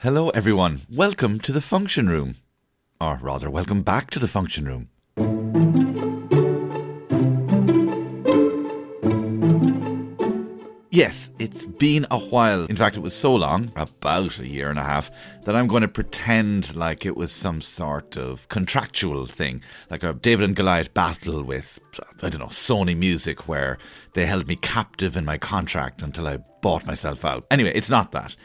Hello, everyone. Welcome to the function room. Or rather, welcome back to the function room. Yes, it's been a while. In fact, it was so long, about a year and a half, that I'm going to pretend like it was some sort of contractual thing, like a David and Goliath battle with, I don't know, Sony Music, where they held me captive in my contract until I bought myself out. Anyway, it's not that.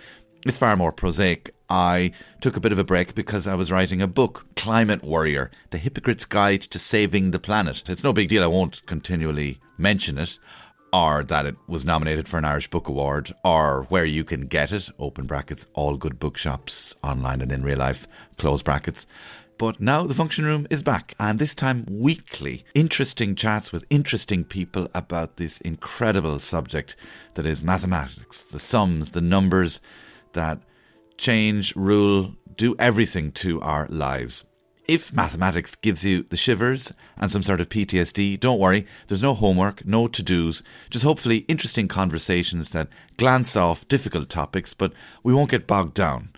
It's far more prosaic. I took a bit of a break because I was writing a book, Climate Worrier The Hypocrite's Guide to Saving the Planet. It's no big deal, I won't continually mention it or that it was nominated for an Irish Book Award, or where you can get it, open brackets, all good bookshops, online and in real life, close brackets. But now the function room is back, and this time weekly. Interesting chats with interesting people about this incredible subject that is mathematics, the sums, the numbers that change, rule, do everything to our lives. If mathematics gives you the shivers and some sort of PTSD, don't worry, there's no homework, no to dos, just hopefully interesting conversations that glance off difficult topics, but we won't get bogged down.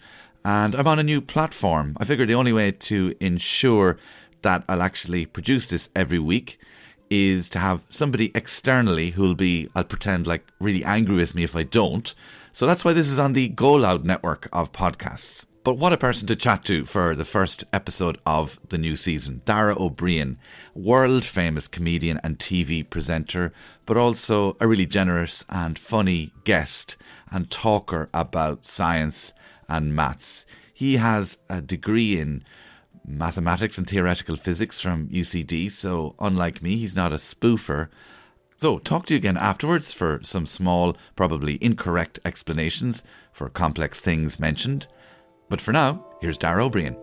And I'm on a new platform. I figured the only way to ensure that I'll actually produce this every week is to have somebody externally who'll be, I'll pretend like really angry with me if I don't. So that's why this is on the Go Loud network of podcasts. But what a person to chat to for the first episode of the new season. Dara Ó Briain, world famous comedian and TV presenter, but also a really generous and funny guest and talker about science and maths. He has a degree in mathematics and theoretical physics from UCD, so unlike me, he's not a spoofer. So, talk to you again afterwards for some small, probably incorrect explanations for complex things mentioned. But for now, here's Dara Ó Briain.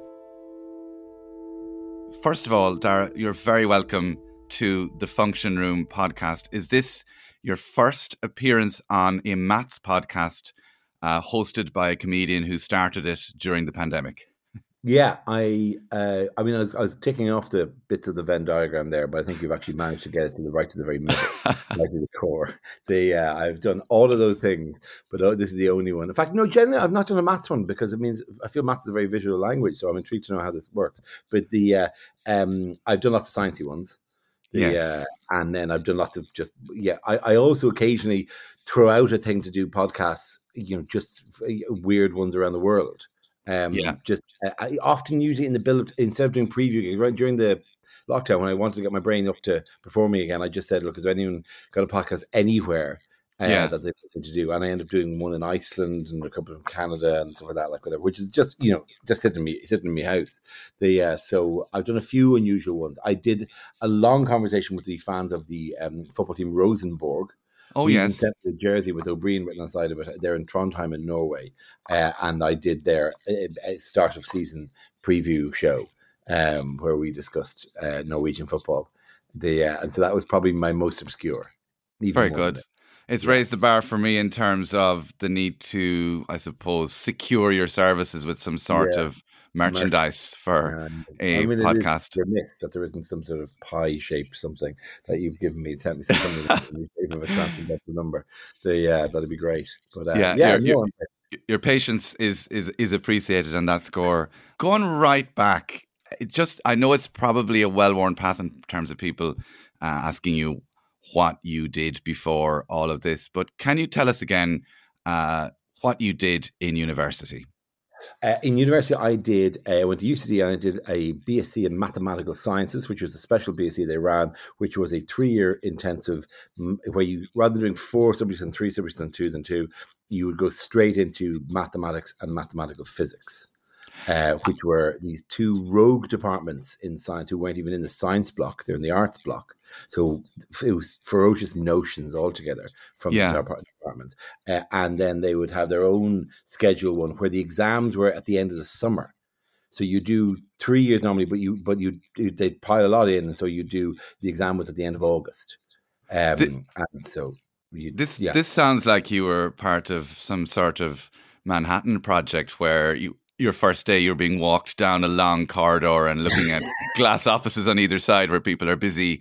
First of all, Dara, you're very welcome to the Function Room podcast. Is this your first appearance on a maths podcast uh, hosted by a comedian who started it during the pandemic? Yeah, I uh, I mean, I was, I was ticking off the bits of the Venn diagram there, but I think you've actually managed to get it to the right to the very middle, right to the core. The uh, I've done all of those things, but oh, this is the only one. In fact, no, generally I've not done a maths one because it means I feel maths is a very visual language, so I'm intrigued to know how this works. But the uh, um, I've done lots of sciencey ones. The, yes. Uh, and then I've done lots of just yeah. I, I also occasionally throw out a thing to do podcasts, you know, just weird ones around the world. Um, Yeah. Just uh, I often usually in the build instead of doing preview gigs right during the lockdown when I wanted to get my brain up to performing again, I just said, look, has anyone got a podcast anywhere? Uh, Yeah. that looking to do, and I ended up doing one in Iceland and a couple in Canada and stuff like that, like whatever, which is just you know just sitting in me sitting in my house. The uh, so I've done a few unusual ones. I did a long conversation with the fans of the um, football team Rosenborg, Oh, we yes. the jersey with O'Brien written on the side of it. They're in Trondheim in Norway, uh, and I did their uh, uh, start of season preview show um, where we discussed uh, Norwegian football. The uh, and so that was probably my most obscure. even Very good. It's Yeah. raised the bar for me in terms of the need to, I suppose, secure your services with some sort Yeah. of merchandise for And, a I mean, it is podcast. remiss that there isn't some sort of pie shaped something that you've given me. Sent me something in the shape of a transcendental number. The uh, that'd be great. But uh, Yeah, yeah, you're- you're- your patience is is is appreciated on that score. Going right back, it just I know it's probably a well worn path in terms of people uh, asking you what you did before all of this, but can you tell us again uh, what you did in university? Uh, in university, I did. I went to UCD and I did a BSc in mathematical sciences, which was a special BSc they ran, which was a three-year intensive, where you rather than doing four subjects and three subjects and two than two, you would go straight into mathematics and mathematical physics. Uh, which were these two rogue departments in science who weren't even in the science block; they're in the arts block. So it was ferocious notions altogether from Yeah. the depart- departments uh, and then they would have their own schedule one where the exams were at the end of the summer. So you do three years normally, but you but you they'd pile a lot in, and so you do the exam was at the end of August, um, Thi- and so you, This yeah this sounds like you were part of some sort of Manhattan project where you your first day you're being walked down a long corridor and looking at glass offices on either side where people are busy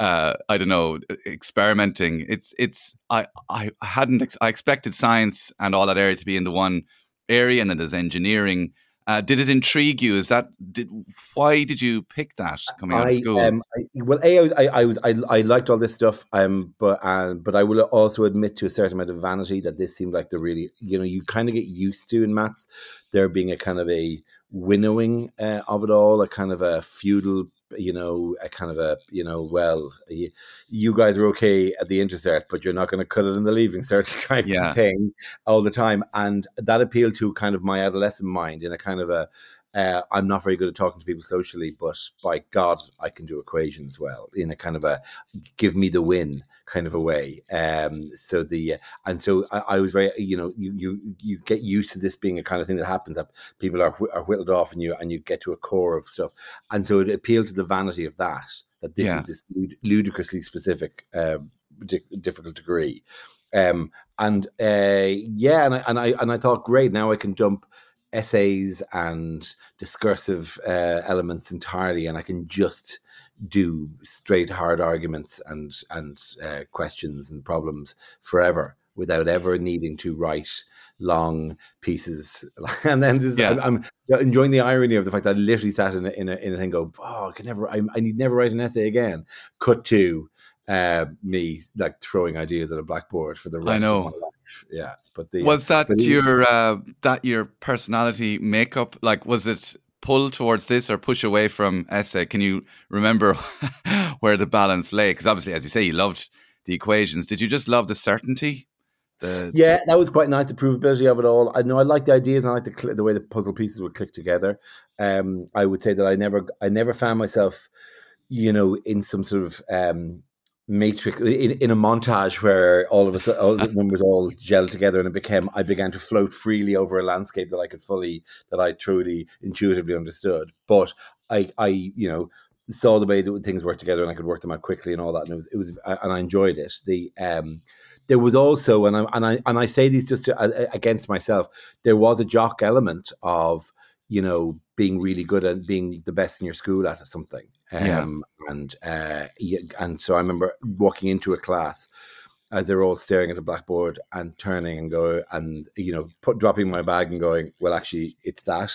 uh, I don't know experimenting it's it's I I hadn't ex- I expected science and all that area to be in the one area, and then there's engineering. Uh, did it intrigue you? Is that did, why did you pick that coming out I, of school? Um, I, well, a, I was, I, I was, I, I liked all this stuff, um, but, uh, but I will also admit to a certain amount of vanity that this seemed like the really, you know, you kind of get used to in maths there being a kind of a winnowing uh, of it all, a kind of a feudal you know, a kind of a, you know, well, you, you guys are okay at the Inter Cert, but you're not going to cut it in the leaving cert type yeah. of thing all the time. And that appealed to kind of my adolescent mind in a kind of a, uh, I'm not very good at talking to people socially, but by God, I can do equations well in a kind of a give me the win kind of a way. Um, so the and so I, I, was very, you know, you you you get used to this being a kind of thing that happens that people are are whittled off, and you and you get to a core of stuff, and so it appealed to the vanity of that that this yeah. is this ludicrously specific, uh, difficult degree. Um, and uh, yeah, and I, and I and I thought, great, now I can jump essays and discursive uh, elements entirely, and I can just do straight hard arguments and and uh, questions and problems forever without ever needing to write long pieces. and then this, yeah. I'm, I'm, enjoying the irony of the fact that I literally sat in a, in a, in a thing go, oh, I can never, I, I need never write an essay again. Cut to uh, me like throwing ideas at a blackboard for the rest of my life. Yeah, but the was that your uh, that your personality makeup? Like, was it pull towards this or push away from essay? Can you remember where the balance lay? Because obviously, as you say, you loved the equations. Did you just love the certainty? The... Yeah, that was quite nice. The provability of it all. I know I like the ideas and I like the cl- the way the puzzle pieces would click together. Um, I would say that I never I never found myself, you know, in some sort of um, matrix in, in a montage where all of us all the numbers all gelled together and it became I began to float freely over a landscape that I could fully that I truly intuitively understood. But I I you know saw the way that things worked together and I could work them out quickly and all that and it was it was and I enjoyed it. The um there was also and I and I and I say these just to, uh, against myself. There was a jock element of you know, being really good at being the best in your school at something. Um, yeah. And uh, and so I remember walking into a class as they're all staring at the blackboard and turning and go and you know put dropping my bag and going well actually it's that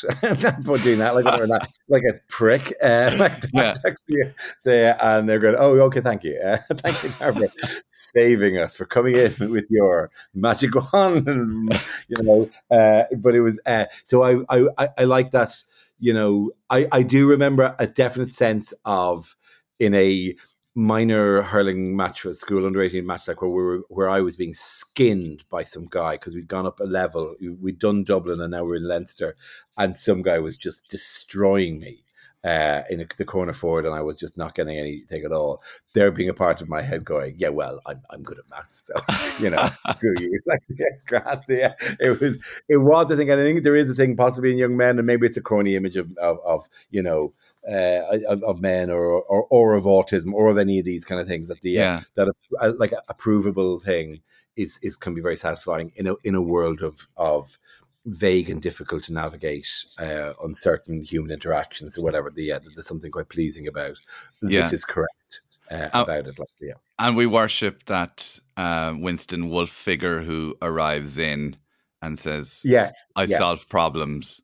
but doing that like that, like a prick uh, like yeah. actually there and they're going oh okay thank you uh, thank you for saving us for coming in with your magic wand and, you know uh, but it was uh, so I, I I like that you know I I do remember a definite sense of in a minor hurling match for school under 18 match like where we were where I was being skinned by some guy because we'd gone up a level we'd done Dublin and now we're in Leinster and some guy was just destroying me uh, in the corner forward, and I was just not getting anything at all. There being a part of my head going, "Yeah, well, I'm I'm good at maths, so you know, screw you." Like, yes, grand. Yeah, it was it was. I think I think there is a thing possibly in young men, and maybe it's a corny image of of, of you know uh, of, of, men or, or, or of autism or of any of these kind of things that the uh, yeah. that a, like a, provable thing is is can be very satisfying in a in a world of of vague and difficult to navigate uh, uncertain human interactions or whatever the uh, there's something quite pleasing about yeah. this is correct uh, about it like yeah and we worship that uh, Winston Wolfe figure who arrives in and says yes I yeah. solve problems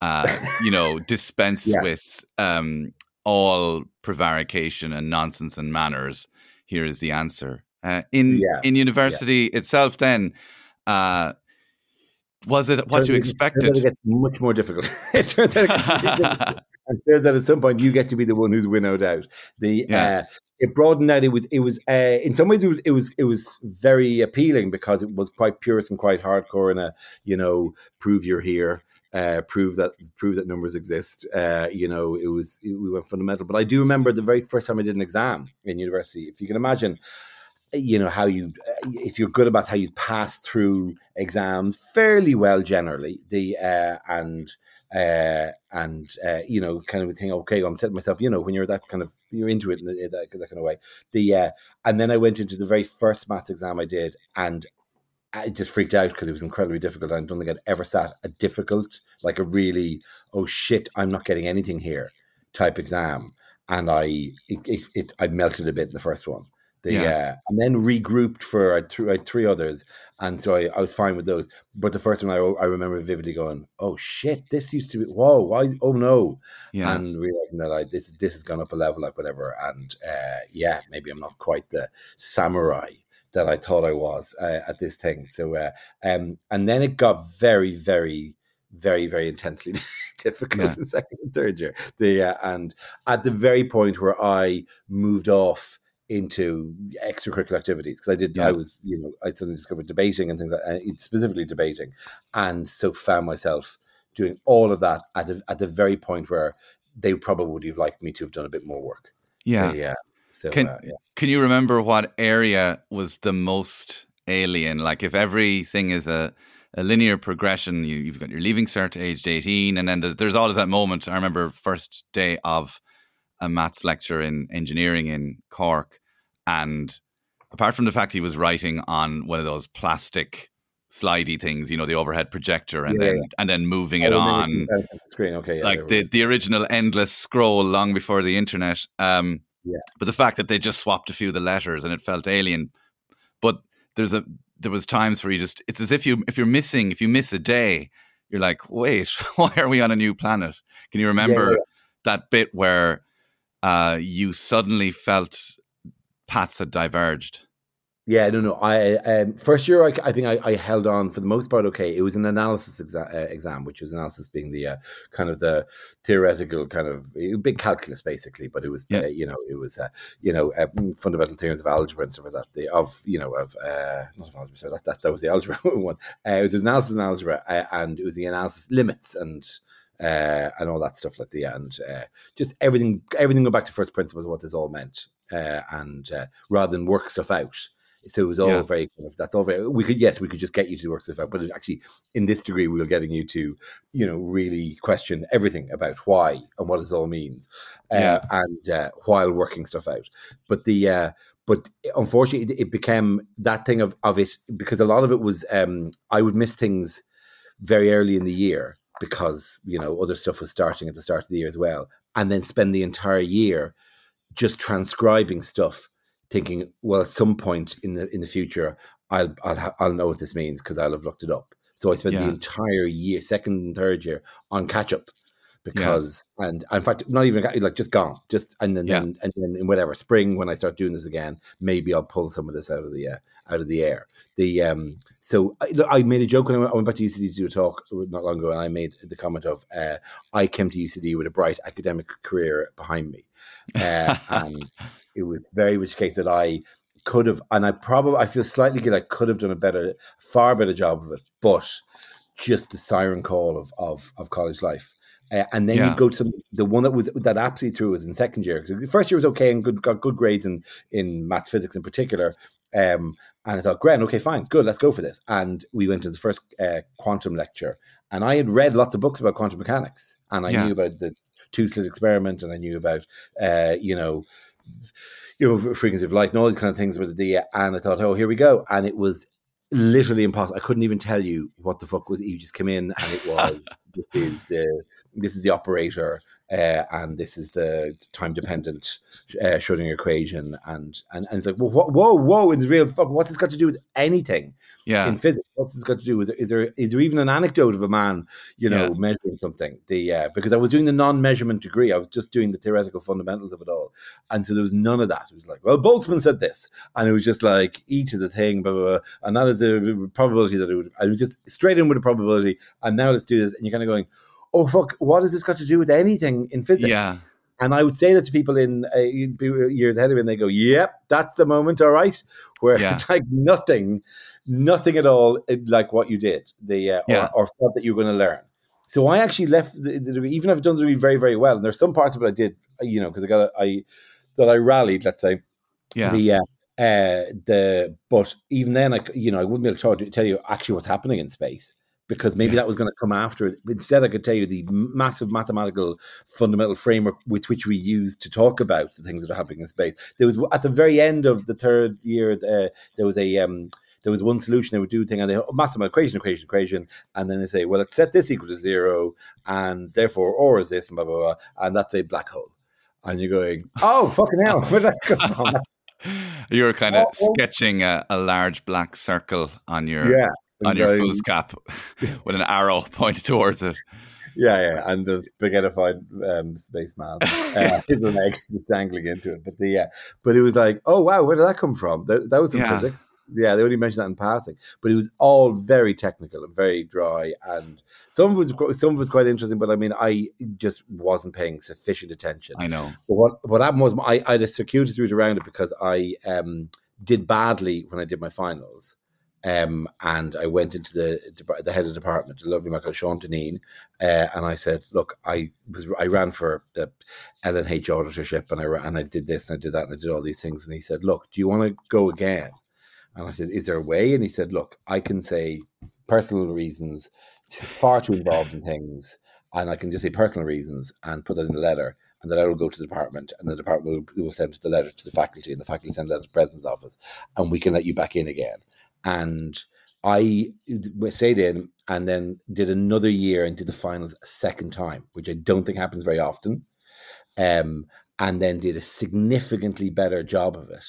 uh, you know, dispense yeah. with um, all prevarication and nonsense and manners. Here is the answer. Uh, in yeah. in university yeah. itself, then uh, was it what you expected? It gets much more difficult. it turns out it turns out at some point you get to be the one who's winnowed out. The yeah. uh, it broadened out. It was it was uh, in some ways it was it was it was very appealing because it was quite purist and quite hardcore and a you know prove you're here uh, prove that prove that numbers exist. Uh, you know, it was it, we went fundamental. But I do remember the very first time I did an exam in university. If you can imagine, you know how you if you're good about how you pass through exams fairly well generally. The uh, and uh, and uh, you know, kind of thing. Okay, I'm setting myself. You know, when you're that kind of you're into it in that, that kind of way. The uh, and then I went into the very first maths exam I did, and I just freaked out because it was incredibly difficult. I don't think I'd ever sat a difficult, like a really, oh shit, I'm not getting anything here type exam. And I, it, it, it I melted a bit in the first one. The, yeah. Uh, and then regrouped for uh, th- uh, three others, and so I, I, was fine with those. But the first one I, I remember vividly going, "Oh shit, this used to be whoa, why? Oh no!" Yeah. And realizing that I this this has gone up a level, like whatever. And uh, yeah, maybe I'm not quite the samurai that I thought I was uh, at this thing. So, uh, um, and then it got very, very, very, very intensely difficult yeah. in second and third year. The uh, and at the very point where I moved off into extracurricular activities because I did. Yeah. I was, you know, I suddenly discovered debating and things like specifically debating, and so found myself doing all of that at a, at the very point where they probably would have liked me to have done a bit more work. Yeah, yeah. So can uh, yeah. can you remember what area was the most alien? Like if everything is a a linear progression. You, have got your leaving cert aged 18, and then there's, there's, always that moment. I remember first day of a maths lecture in engineering in Cork, and apart from the fact he was writing on one of those plastic slidey things, you know, the overhead projector, and yeah, then yeah. and then moving oh, it on screen. Okay, yeah, like the the original endless scroll long before the internet. Um, yeah. But the fact that they just swapped a few of the letters and it felt alien. But there's a there was times where you just it's as if you if you're missing if you miss a day, you're like, wait, why are we on a new planet? Can you remember that bit where uh, you suddenly felt paths had diverged. Yeah, no, no. I um, first year, I, I think I, I, held on for the most part. Okay, it was an analysis exa- uh, exam, which was analysis being the uh, kind of the theoretical kind of big calculus, basically. But it was, yeah. uh, you know, it was, uh, you know, uh, fundamental theorems of algebra and stuff like that. The of, you know, of uh, not of algebra. So that, that that was the algebra one. it was analysis and algebra, and it was the analysis limits and uh, and all that stuff like the and uh, just everything everything go back to first principles what this all meant uh, and uh, rather than work stuff out. So it was all yeah. very kind of that's all very we could yes we could just get you to work stuff out but it's actually in this degree we were getting you to you know really question everything about why and what this all means uh, and uh, while working stuff out. But the but unfortunately it, it became that thing of, of it because a lot of it was um, I would miss things very early in the year because you know other stuff was starting at the start of the year as well, and then spend the entire year just transcribing stuff, thinking, well, at some point in the in the future, I'll I'll I'll know what this means because I'll have looked it up. So I spent yeah. the entire year, second and third year, on catch up because yeah. and in fact not even like just gone just and then, yeah. and then in whatever spring when I start doing this again maybe I'll pull some of this out of the uh, out of the air the um so I, I made a joke when I went, I went, back to UCD to do a talk not long ago and I made the comment of uh, I came to UCD with a bright academic career behind me uh, and it was very much case that I could have and I probably I feel slightly good I could have done a better far better job of it but just the siren call of of, of college life uh, and then yeah. you go to the one that was that absolutely threw was in second year. The first year was okay and good, got good grades in in maths, physics in particular. Um, and I thought, great, okay, fine, good, let's go for this. And we went to the first uh, quantum lecture, and I had read lots of books about quantum mechanics, and I yeah. knew about the two slit experiment, and I knew about, uh, you know, you know, frequency of light and all these kind of things with the. And I thought, oh, here we go, and it was literally impossible. I couldn't even tell you what the fuck was. You just came in and it was this is the this is the operator uh, and this is the time dependent uh, Schrodinger equation, and, and and it's like, well, whoa, whoa, it's real. Fuck, what's this got to do with anything? Yeah, in physics, what's this got to do? Is there is there, is there even an anecdote of a man, you know, yeah. measuring something? The uh, because I was doing the non-measurement degree, I was just doing the theoretical fundamentals of it all, and so there was none of that. It was like, well, Boltzmann said this, and it was just like each of the thing, blah, blah, blah, and that is the probability that it would. I was just straight in with a probability, and now let's do this, and you're kind of going oh fuck, what has this got to do with anything in physics? Yeah. And I would say that to people in uh, years ahead of me, and they go, "Yep, that's the moment, all right." Where yeah. it's like nothing, nothing at all uh, like what you did, the uh, yeah. or, or thought that you were going to learn. So I actually left the, the degree, even if I've done the degree very, very well. And there's some parts of it I did, uh, you know, because I got a, I that I rallied, let's say. Yeah. The uh, uh, the but even then, I you know I wouldn't be able to tell you actually what's happening in space because maybe yeah. that was going to come after. Instead, I could tell you the massive mathematical fundamental framework with which we use to talk about the things that are happening in space. There was at the very end of the third year, uh, there was a um, there was one solution they would do thing and they oh, mathematical equation, equation, equation, and then they say, well, let's set this equal to zero, and therefore or is this, and blah blah blah, and that's a black hole. And you're going, oh fucking hell, where did that come from? You were kind of oh, sketching a, a, large black circle on your yeah, on your foolscap with an arrow pointed towards it. Yeah, yeah, and the spaghettified um, spaceman, uh, his leg just dangling into it. But the yeah, but it was like, oh wow, where did that come from? That, that was some yeah. physics. Yeah, they only mentioned that in passing, but it was all very technical and very dry, and some of it was some of it was quite interesting. But I mean, I just wasn't paying sufficient attention. I know. But what what happened was I, I had a circuitous route around it because I um, did badly when I did my finals. Um, and I went into the the head of the department, the lovely Michael Sean Deneen, uh, and I said, "Look, I was I ran for the L&H auditorship, and I ran, and I did this and I did that and I did all these things." And he said, "Look, do you want to go again?" And I said, "Is there a way?" And he said, "Look, I can say personal reasons, far too involved in things, and I can just say personal reasons and put that in the letter." and the letter will go to the department, and the department will, will send the letter to the faculty, and the faculty send the letter to the president's office, and we can let you back in again and I stayed in and then did another year and did the finals a second time, which I don't think happens very often. Um, and then did a significantly better job of it.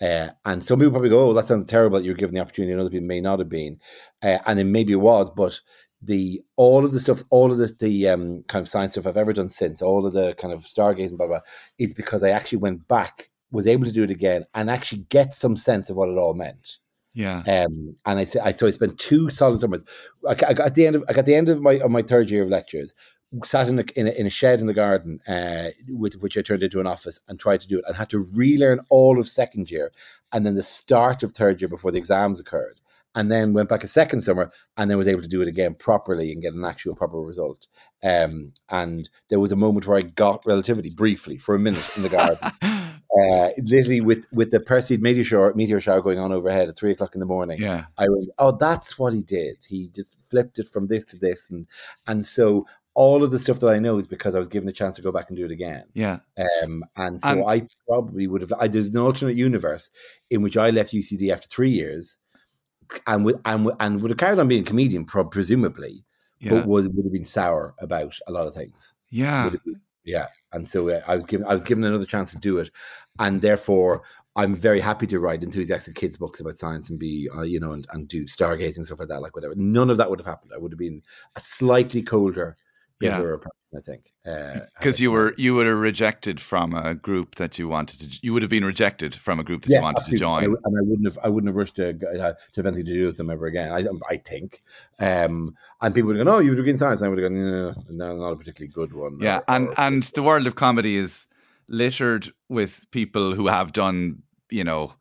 Uh, and some people probably go, "Oh, that sounds terrible." That you're given the opportunity, and other people may not have been, uh, and then maybe it was. But the all of the stuff, all of the, the um, kind of science stuff I've ever done since, all of the kind of stargazing, blah blah, is because I actually went back, was able to do it again, and actually get some sense of what it all meant. Yeah. Um, and I, I so I spent two solid summers. I, I got at the end of I got the end of my of my third year of lectures. Sat in a, in a, in a shed in the garden, uh, with which I turned into an office, and tried to do it, and had to relearn all of second year, and then the start of third year before the exams occurred and then went back a second summer and then was able to do it again properly and get an actual proper result. Um, and there was a moment where I got relativity briefly for a minute in the garden. uh, literally with with the Perseid meteor shower, meteor shower going on overhead at three o'clock in the morning. Yeah, I went, oh, that's what he did. He just flipped it from this to this, and and so all of the stuff that I know is because I was given a chance to go back and do it again. Yeah. Um, and so and, I probably would have. I, there's an alternate universe in which I left UCD after three years, and would and, and would have carried on being a comedian, presumably, yeah. but would would have been sour about a lot of things. Yeah. Yeah, and so uh, I was given I was given another chance to do it, and therefore I'm very happy to write enthusiastic kids books about science and be uh, you know and, and do stargazing stuff like that, like whatever. None of that would have happened. I would have been a slightly colder yeah. I think, because uh, you were you would have rejected from a group that you wanted to. You would have been rejected from a group that yeah, you wanted absolutely. to join, and I, and I, wouldn't have. I wouldn't have rushed to uh, to have anything to do with them ever again. I I think, um, and people would have gone, "Oh, you would have been science," and I would have gone, "No, no, not a particularly good one." Yeah, or, and or, and the world of comedy is littered with people who have done, you know,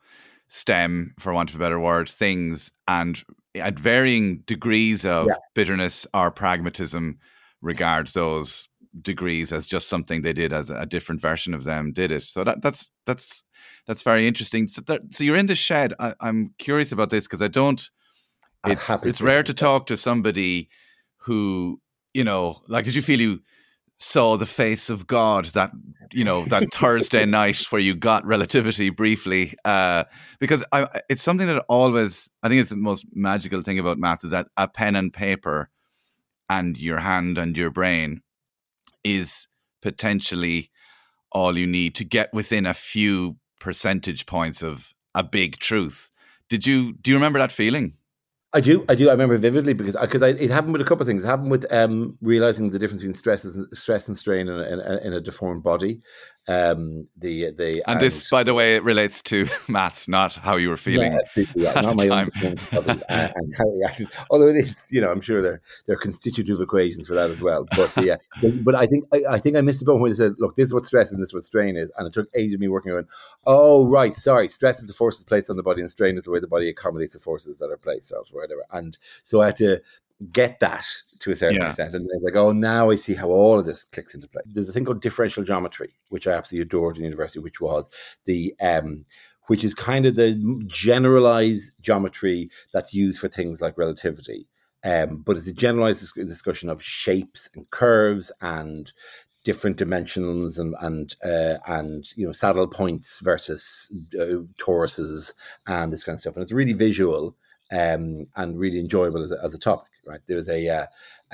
STEM, for want of a better word, things, and at varying degrees of yeah. bitterness or pragmatism regards those degrees as just something they did as a different version of them did it. So that that's that's that's very interesting. So, that, so you're in the shed. I, am curious about this because I don't. It's it's rare to talk to somebody who you know, like, did you feel you saw the face of God that you know that Thursday night where you got relativity briefly? Uh, because I, it's something that always I think it's the most magical thing about maths is that a pen and paper and your hand and your brain is potentially all you need to get within a few percentage points of a big truth. Did you do you remember that feeling? I do, I do. I remember vividly because because it happened with a couple of things. It happened with um, realizing the difference between stress and stress and strain in a, in a, in a deformed body. Um, the the and, and, this, by the way, it relates to maths, not how you were feeling. Yeah, yeah, not my time. own and, and how we acted. Although it is, you know, I'm sure there there are constitutive equations for that as well. But yeah, but, but I think I, I, think I missed the point when they said, "Look, this is what stress is, and this is what strain is," and it took ages of me working on. Oh, right, sorry. Stress is the forces placed on the body, and strain is the way the body accommodates the forces that are placed or whatever. And so I had to get that to a certain yeah. extent. And they're like, oh, now I see how all of this clicks into play. There's a thing called differential geometry, which I absolutely adored in university, which was the um, which is kind of the generalized geometry that's used for things like relativity. Um, but it's a generalized discussion of shapes and curves and different dimensions and and uh, and you know saddle points versus uh, toruses and this kind of stuff. And it's really visual um, and really enjoyable as a, as a topic. Right, there was a uh,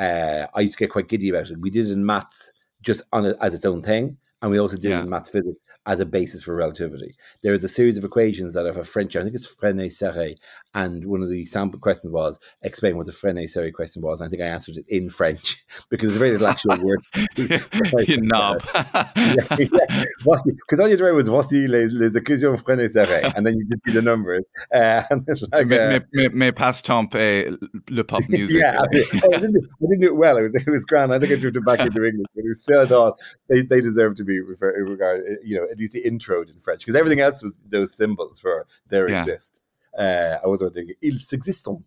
uh, I used to get quite giddy about it. We did it in maths just on a, as its own thing, and we also did yeah. it in maths physics as a basis for relativity. There is a series of equations that have a French, I think it's Frenet-Serret, and one of the sample questions was explain what the Frenet-Serret question was. And I think I answered it in French because it's a very little actual word. you knob. Because yeah, all you do was voici les, les accusations Frenet and then you just do the numbers. Uh, and it's like, uh, mais, mais, passe temps le pop music. yeah, I, didn't, I, didn't, do it well. It was it was grand. I think I drifted back into English, but it was still thought they, they deserve to be regarded, you know, at least the intro in French, because everything else was those symbols for there yeah. exist. Uh, I was wondering, ils existent,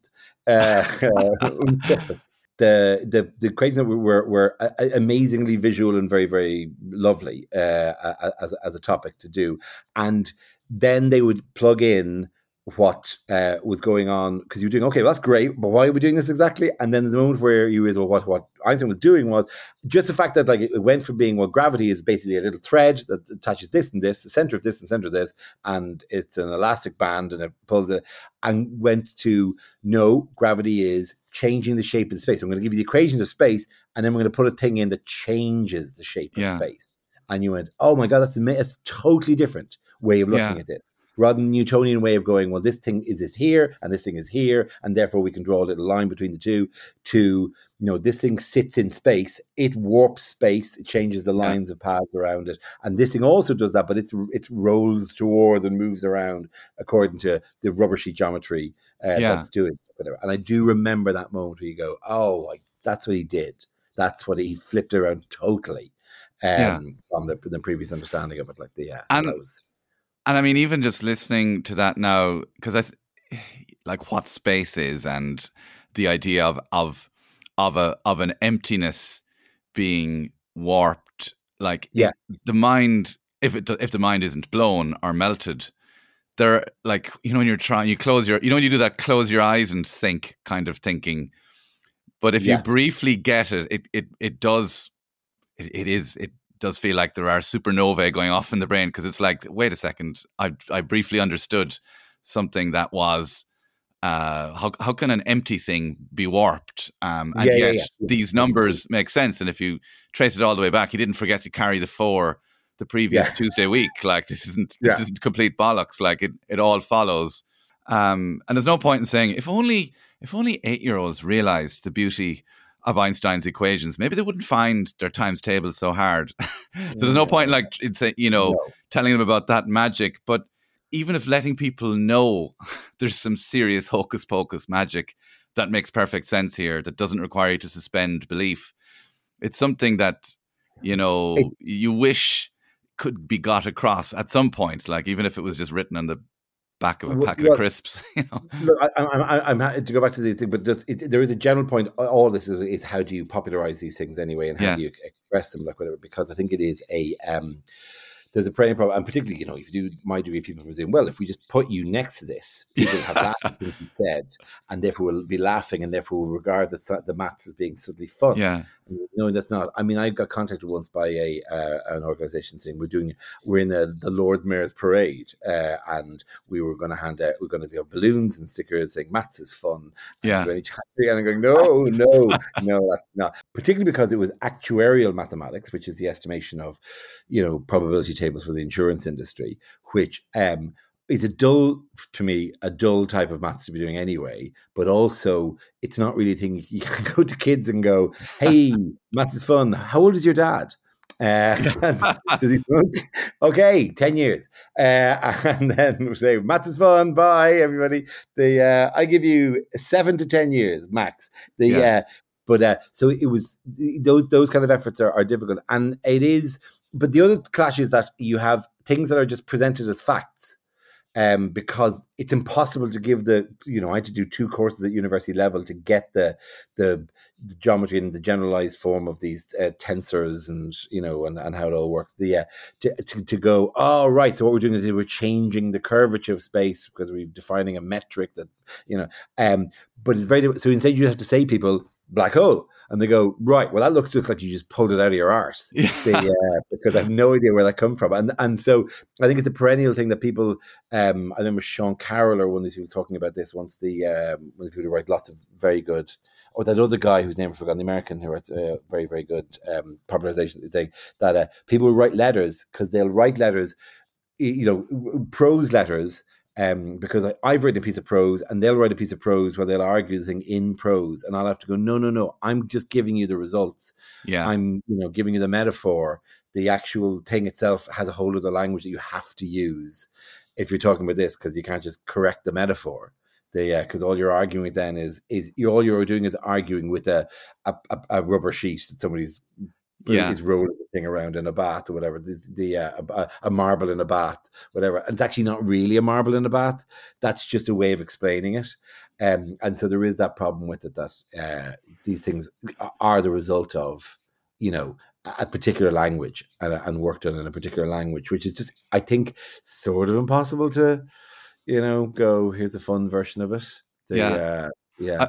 uh, uh, surface. The, the the crazy were were amazingly visual and very very lovely uh, as as a topic to do, and then they would plug in what uh, was going on because you're doing okay. Well, that's great, but why are we doing this exactly? And then the moment where you is well, what what Einstein was doing was just the fact that like it went from being well, gravity is basically a little thread that attaches this and this, the center of this and center of this, and it's an elastic band and it pulls it, and went to no, gravity is changing the shape of space. I'm going to give you the equations of space, and then we're going to put a thing in that changes the shape of yeah. space. And you went, oh my god, that's a, that's a totally different way of looking yeah. at this rather than Newtonian way of going, well, this thing is this here and this thing is here, and therefore we can draw a little line between the two. To you know, this thing sits in space, it warps space, it changes the lines yeah. of paths around it, and this thing also does that, but it's it rolls towards and moves around according to the rubber sheet geometry uh, yeah. that's doing. Whatever. And I do remember that moment where you go, oh, like, that's what he did. That's what he flipped around totally um, yeah. from the, the previous understanding of it. Like the yeah, so and, was, and I mean, even just listening to that now, because I like what space is and the idea of of of a of an emptiness being warped, like yeah, the mind if it if the mind isn't blown or melted, there like you know when you're trying you close your you know when you do that close your eyes and think kind of thinking, but if yeah. you briefly get it, it it it does it, it is it does feel like there are supernovae going off in the brain because it's like, wait a second, I I briefly understood something that was uh, how how can an empty thing be warped? Um, and yeah, yet yeah, yeah. these numbers make sense. And if you trace it all the way back, he didn't forget to carry the four the previous Tuesday week. Like this isn't this isn't complete bollocks. Like it it all follows. Um, and there's no point in saying if only if only eight year olds realized the beauty of Einstein's equations, maybe they wouldn't find their times table so hard. so there's no point like it's a, you know no. telling them about that magic. But even if letting people know there's some serious hocus pocus magic that makes perfect sense here, that doesn't require you to suspend belief. It's something that you know it's, you wish could be got across at some point. Like even if it was just written on the back of a packet well, of crisps. You know? Look, I, am happy to go back to the thing, but just, it, there is a general point. All this is, is how do you popularize these things anyway, and how yeah. do you express them, like whatever? Because I think it is a um, there's a praying problem, and particularly, you know, if you do my degree, people presume, well, if we just put you next to this, people have that instead, and therefore we'll be laughing, and therefore we'll regard the, the maths as being suddenly fun. Yeah. No, that's not. I mean, I got contacted once by a uh, an organization saying we're doing we're in the, the Lord Mayor's parade, uh, and we were going to hand out we're going to be have balloons and stickers saying maths is fun. Yeah. And I'm going, no, no, no, that's not. Particularly because it was actuarial mathematics, which is the estimation of, you know, probability tables for the insurance industry, which um, is a dull to me a dull type of maths to be doing anyway but also it's not really a thing you can go to kids and go hey maths is fun how old is your dad uh, does he smoke? Okay, ten years, uh, and then we say maths is fun. Bye, everybody. The uh, I give you seven to ten years max. The yeah. But uh, so it was those those kind of efforts are, are difficult, and it is. But the other clash is that you have things that are just presented as facts um, because it's impossible to give the you know I had to do two courses at university level to get the the, the geometry and the generalized form of these uh, tensors and you know and, and how it all works. The uh, to, to to go oh right so what we're doing is we're changing the curvature of space because we're defining a metric that you know um but it's very so instead you have to say people black hole and they go, right, well, that looks looks like you just pulled it out of your arse, yeah. uh, because I have no idea where that come from. And and so I think it's a perennial thing that people. Um, I remember Sean Carroll or one of these people talking about this once. The um, one of the people who write lots of very good or that other guy whose name I forgot, the American who writes uh, very very good um, popularization saying that uh, people write letters because they'll write letters, you know, prose letters. Um, because I, I've written a piece of prose and they'll write a piece of prose where they'll argue the thing in prose, and I'll have to go, no, no, no, I'm just giving you the results. Yeah, I'm, you know, giving you the metaphor. The actual thing itself has a whole other language that you have to use if you're talking about this because you can't just correct the metaphor the because uh, all you're arguing with then is is you, all you're doing is arguing with a a, a rubber sheet that somebody's yeah. is rolling the thing around in a bath or whatever the, the uh, a, a, marble in a bath whatever and it's actually not really a marble in a bath that's just a way of explaining it um, and so there is that problem with it that uh, these things are the result of you know a particular language and, and worked on in a particular language which is just i think sort of impossible to you know, go here's a fun version of it. The, yeah, uh, yeah.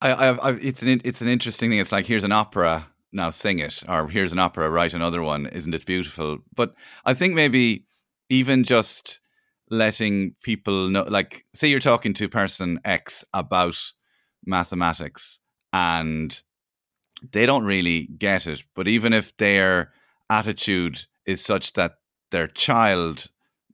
I, I, I, it's an it's an interesting thing. It's like here's an opera, now sing it, or here's an opera, write another one. Isn't it beautiful? But I think maybe even just letting people know, like, say you're talking to person X about mathematics, and they don't really get it. But even if their attitude is such that their child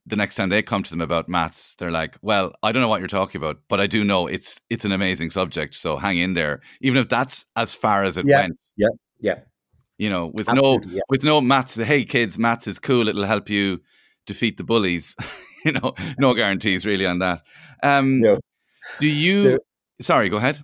the next time they come to them about maths, they're like, "Well, I don't know what you're talking about, but I do know it's it's an amazing subject. So hang in there, even if that's as far as it yeah, went." Yeah, yeah. You know, with Absolutely, no yeah. with no maths. Hey, kids, maths is cool. It'll help you defeat the bullies. you know, no guarantees really on that. Um, no. Do you? There, sorry, go ahead.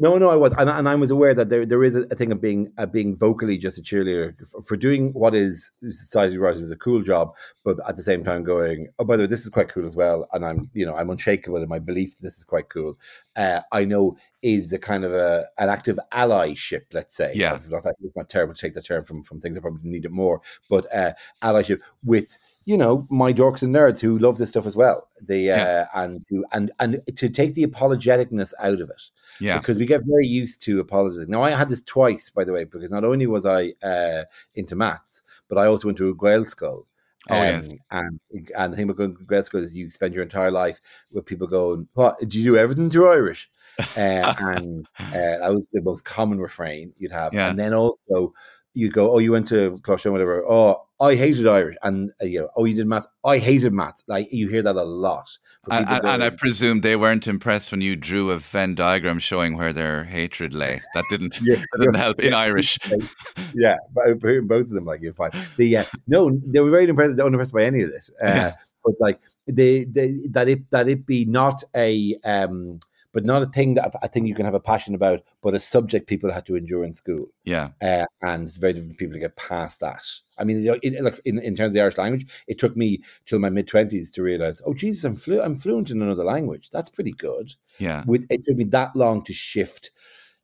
No, no, I was, and, and I was aware that there there is a, thing of being being vocally just a cheerleader for, for doing what is society writers is a cool job, but at the same time going, oh, by the way, this is quite cool as well, and I'm you know I'm unshakable in my belief that this is quite cool. Uh, I know is a kind of a an active allyship, let's say. Yeah, not that it's not terrible to take the term from from things that probably need it more, but uh, allyship with you know my dorks and nerds who love this stuff as well. They uh, yeah. and to and and to take the apologeticness out of it. Yeah, because we get very used to apologizing. Now I had this twice, by the way, because not only was I uh, into maths, but I also went to a Gaelscoil. Oh, um, yes. and and the thing about going to Gaelscoil is you spend your entire life with people going, "What did you do everything through Irish?" uh, and uh, that was the most common refrain you'd have. Yeah. And then also you go, oh, you went to Closh whatever. Oh, I hated Irish, and uh, you know, oh, you did math. I hated math. Like you hear that a lot. And, and, and, I presume they weren't impressed when you drew a Venn diagram showing where their hatred lay. That didn't yeah, that didn't help in Irish. yeah, both of them like you're fine. The uh, no, they were very impressed, unimpressed by any of this. Uh, yeah. But like they, they that it that it be not a um but not a thing that I think you can have a passion about, but a subject people had to endure in school. Yeah, uh, and it's very difficult for people to get past that. I mean, you know, it, like in, in terms of the Irish language, it took me till my mid twenties to realize, oh Jesus, I'm flu- I'm fluent in another language. That's pretty good. Yeah, with it took me that long to shift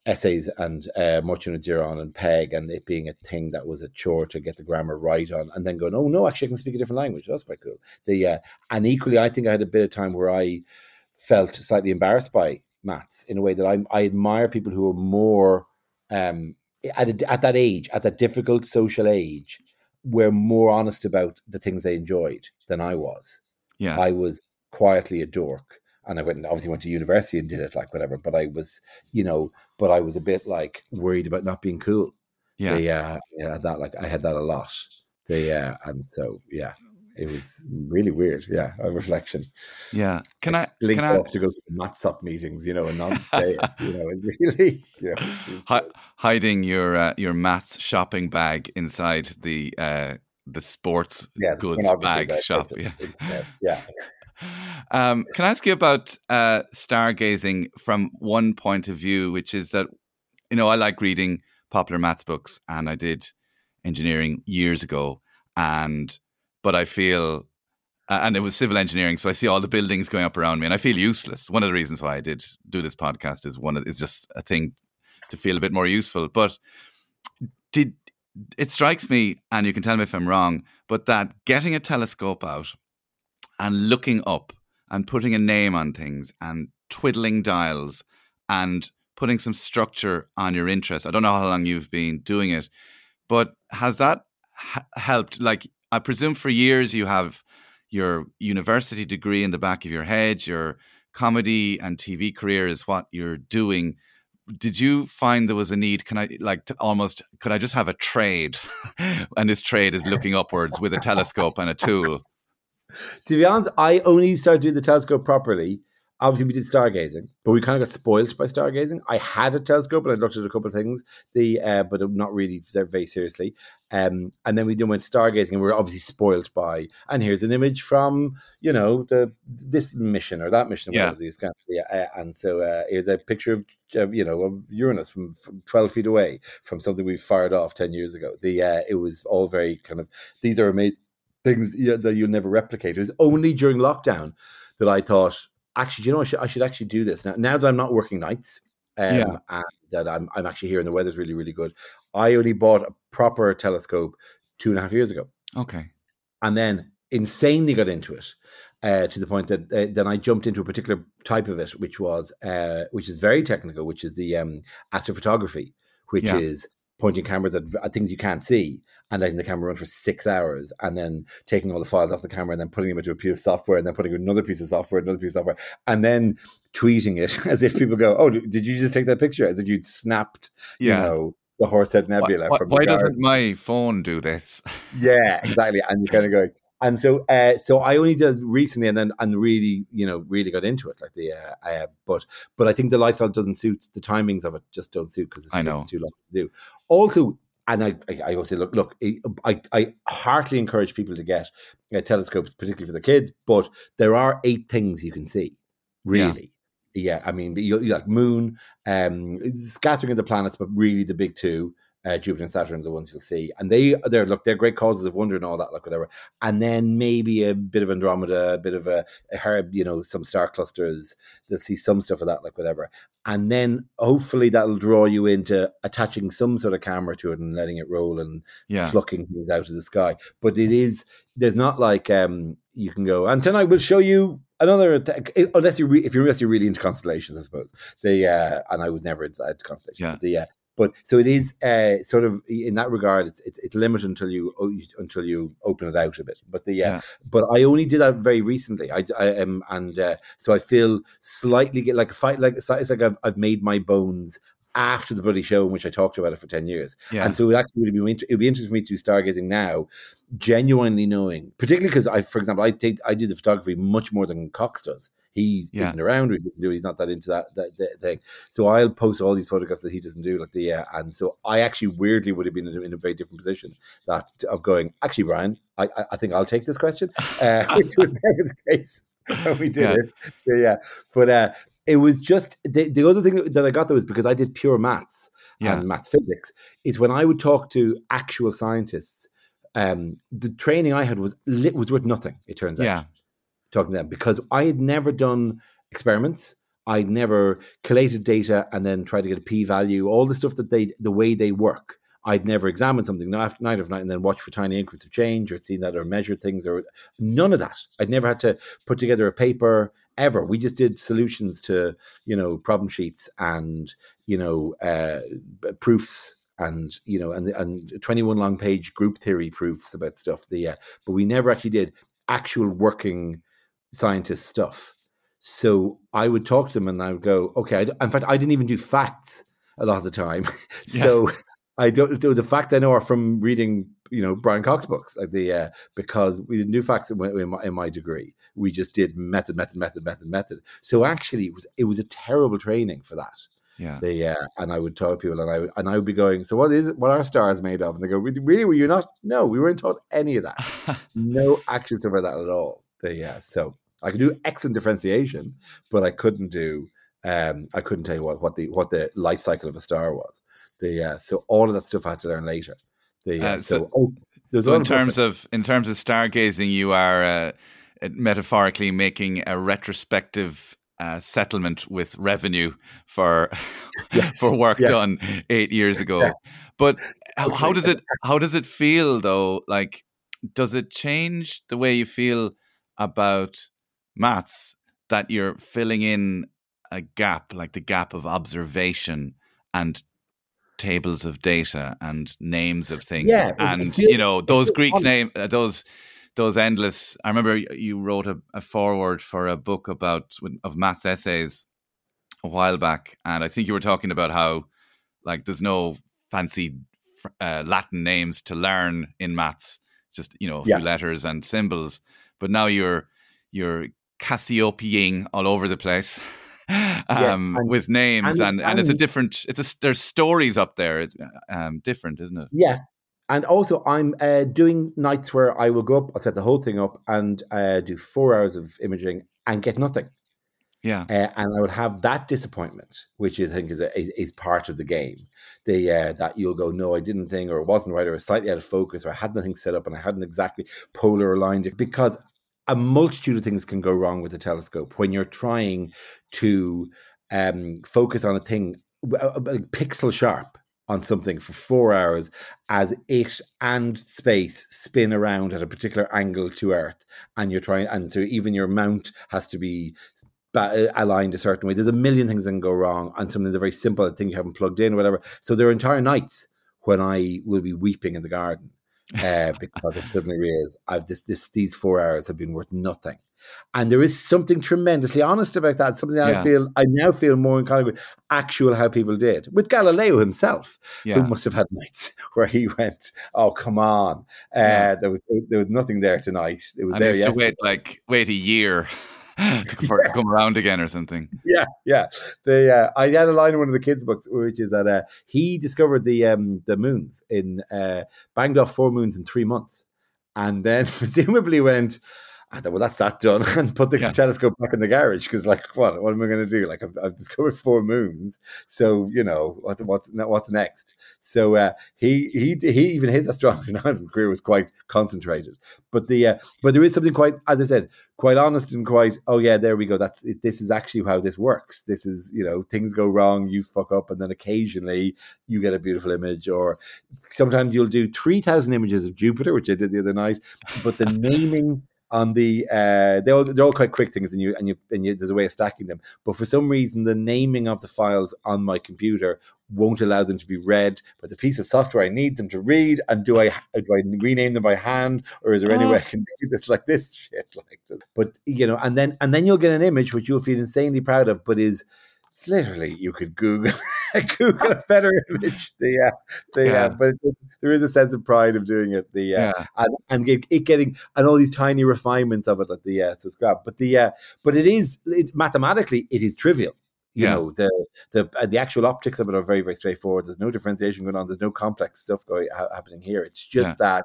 essays and uh, Muircheartaigh Na Díreach and Peig and it being a thing that was a chore to get the grammar right on and then going, oh no, actually I can speak a different language. That's quite cool. The uh, and equally, I think I had a bit of time where I felt slightly embarrassed by maths in a way that I, I admire people who are more um, at, a, at that age, at that difficult social age, were more honest about the things they enjoyed than I was. Yeah, I was quietly a dork, and I went obviously went to university and did it like whatever. But I was, you know, but I was a bit like worried about not being cool. Yeah, yeah, uh, yeah, that like I had that a lot. They, uh, and so yeah, it was really weird. Yeah, a reflection. Yeah, can I link can off I, to go to the MathSoc meetings, you know, and not say it, you know, really, you know, Hi, hiding your uh, your maths shopping bag inside the uh, the sports yeah, goods bag shop. Yeah, yeah. Um, can I ask you about uh, stargazing from one point of view, which is that you know I like reading popular maths books, and I did engineering years ago, and but I feel, and it was civil engineering, so I see all the buildings going up around me, and I feel useless. One of the reasons why I did do this podcast is one is just a thing to feel a bit more useful. But did it strikes me, and you can tell me if I'm wrong, but that getting a telescope out and looking up and putting a name on things and twiddling dials and putting some structure on your interest. I don't know how long you've been doing it, but has that h- helped? Like I presume for years you have your university degree in the back of your head, your comedy and TV career is what you're doing did you find there was a need? Can I like almost? Could I just have a trade, and this trade is looking upwards with a telescope and a tool? To be honest, I only started doing the telescope properly obviously we did stargazing, but we kind of got spoilt by stargazing. I had a telescope and I looked at a couple of things, the uh, but not really very seriously. Um, and then we then went stargazing, and we were obviously spoilt by. And here's an image from you know the this mission or that mission, yeah. These kind of, yeah. Uh, and so uh, here's a picture of you know of Uranus from, from, 12 feet away from something we fired off 10 years ago. The uh, it was all very kind of these are amazing things that you'll never replicate. It was only during lockdown that I thought actually, you know, I should, I should actually do this now. Now that I'm not working nights, um, yeah. and that I'm I'm actually here and the weather's really really good. I only bought a proper telescope two and a half years ago. Okay, and then insanely got into it. Uh, to the point that uh, then I jumped into a particular type of it, which was uh, which is very technical, which is the um, astrophotography, which yeah. is pointing cameras at, at, things you can't see and letting the camera run for six hours and then taking all the files off the camera and then putting them into a piece of software and then putting another piece of software, another piece of software, and then tweeting it as if people go, "Oh, did you just take that picture?" As if you'd snapped, yeah. you know, the Horsehead Nebula. Why, why doesn't my phone do this? yeah, exactly. And you're kind of going, and so, uh, so I only did recently, and then and really, you know, really got into it. Like the, uh, uh, but but I think the lifestyle doesn't suit the timings of it. Just don't suit because it takes too long to do. Also, and I, I, I always say, look, look, I, I heartily encourage people to get uh, telescopes, particularly for the kids. But there are eight things you can see, really. Yeah I mean, you, you like Moon, um, scattering of the planets, but really the big two, uh, Jupiter and Saturn are the ones you'll see, and they they're look they're great causes of wonder and all that, like whatever. And then maybe a bit of Andromeda, a bit of a, a herb, you know, some star clusters. They'll see some stuff of that, like whatever. And then hopefully that'll draw you into attaching some sort of camera to it and letting it roll and yeah. plucking things out of the sky. But it is there's not like um you can go and tonight we'll show you another th- unless you re- if you're unless you're really into constellations, I suppose. The uh, and I was never into constellations. Yeah. The uh, but so it is uh, sort of in that regard, it's, it's it's limited until you until you open it out a bit. But the uh, yeah. but I only did that very recently. I, I um, and uh, so I feel slightly like a fight like it's like I've, I've made my bones after the bloody show in which I talked about it for 10 years. Yeah. And so it actually would be, it would be interesting for me to do stargazing now, genuinely knowing, particularly because I, for example, I take, I do the photography much more than Cox does. He yeah. isn't around, or he doesn't do, he's not that into that, that, that, thing. So I'll post all these photographs that he doesn't do, like the, uh, and so I actually weirdly would have been in a, in a very different position that of going, actually, Brian, I, I think I'll take this question, uh, which was never the case we did yeah. it. Yeah. But, uh, it was just the, the other thing that I got though was because I did pure maths yeah. and maths physics is when I would talk to actual scientists. Um, the training I had was was worth nothing. It turns out, yeah, talking to them because I had never done experiments. I'd never collated data and then tried to get a p value. All the stuff that they, the way they work. I'd never examined something night after night of night and then watched for tiny increments of change or seen that or measured things or none of that. I'd never had to put together a paper ever. We just did solutions to you know problem sheets and you know uh, proofs and you know and and 21 long page group theory proofs about stuff the uh, but we never actually did actual working scientist stuff so i would talk to them and i would go okay I, in fact i didn't even do facts a lot of the time so yeah. i don't the facts i know are from reading you know Brian Cox books, like the uh, because we did new facts in, my, in my degree. We just did method, method, method, method, method. So actually, it was it was a terrible training for that. Yeah. The uh, and I would tell people, and I would, and I would be going, so what is it? What are stars made of? And they go, really? Were you not? No, we weren't taught any of that. no action stuff about that at all. The yeah. So I could do excellent differentiation, but I couldn't do. Um, I couldn't tell you what, what the what the life cycle of a star was. The uh, so all of that stuff I had to learn later. Uh, so, so, oh, so in terms of in terms of stargazing, you are uh, metaphorically making a retrospective uh, settlement with revenue for yes. for work yeah. done eight years ago. Yeah. But how, how does it how does it feel though? Like, does it change the way you feel about maths that you're filling in a gap, like the gap of observation and tables of data and names of things. Yeah, and you know those Greek name, uh, those those endless. I remember you wrote a, a, foreword for a book about of maths essays, a while back, and I think you were talking about how like there's no fancy uh, Latin names to learn in maths. It's just you know a yeah. few letters and symbols. But now you're you're Cassiopeiing all over the place. Um, yes, with names and, and, and, it's a different it's a there's stories up there it's um, different isn't it? Yeah and also i'm uh, doing nights where i will go up i'll set the whole thing up and uh, do four hours of imaging and get nothing. Yeah, uh, and I would have that disappointment, which I think is a, is, is part of the game. The uh, that you'll go, no, I didn't think, or it wasn't right, or it was slightly out of focus, or I had nothing set up, and I hadn't exactly polar aligned it because a multitude of things can go wrong with the telescope when you're trying to um, focus on a thing uh, uh, like pixel sharp on something for four hours as it and space spin around at a particular angle to Earth, and you're trying, and so even your mount has to be uh, aligned a certain way. There's a million things that can go wrong on something that's very simple, thing you haven't plugged in, or whatever. So there are entire nights when I will be weeping in the garden uh, because I suddenly realize I've this, this these four hours have been worth nothing. And there is something tremendously honest about that. Something that yeah. I feel I now feel more in contact with actual how people did with Galileo himself, yeah. who must have had nights where he went, "Oh come on, uh, yeah. there was there was nothing there tonight. It was and there yesterday. to wait like wait a year for yes. to come around again or something. Yeah, yeah. The uh, I had a line in one of the kids' books, which is that uh, he discovered the um, the moons in uh, banged off four moons in three months, and then presumably went I thought, well, that's that done, and put the yeah. telescope back in the garage because, like, what? What am I going to do? Like, I've, I've, discovered four moons, so you know what's what's what's next. So uh, he he he even his astronomy career was quite concentrated, but the uh, but there is something quite, as I said, quite honest and quite. Oh yeah, there we go. That's it, this is actually how this works. This is you know things go wrong, you fuck up, and then occasionally you get a beautiful image, or sometimes you'll do three thousand images of Jupiter, which I did the other night, but the naming on the uh, they all they're all quite quick things, and you and you and you, there's a way of stacking them. But for some reason, the naming of the files on my computer won't allow them to be read But the piece of software I need them to read. And do I do I rename them by hand, or is there any way I can do this like this shit like this? But you know, and then and then you'll get an image which you'll feel insanely proud of, but is literally you could Google Google a better image. The uh, the yeah. uh, but there is a sense of pride of doing it. The uh, yeah. and, and it, it, getting and all these tiny refinements of it at the uh, subscribe. But the uh, but it is it, mathematically it is trivial. You yeah. know the the uh, the actual optics of it are very very straightforward. There's no differentiation going on. There's no complex stuff going ha- happening here. It's just that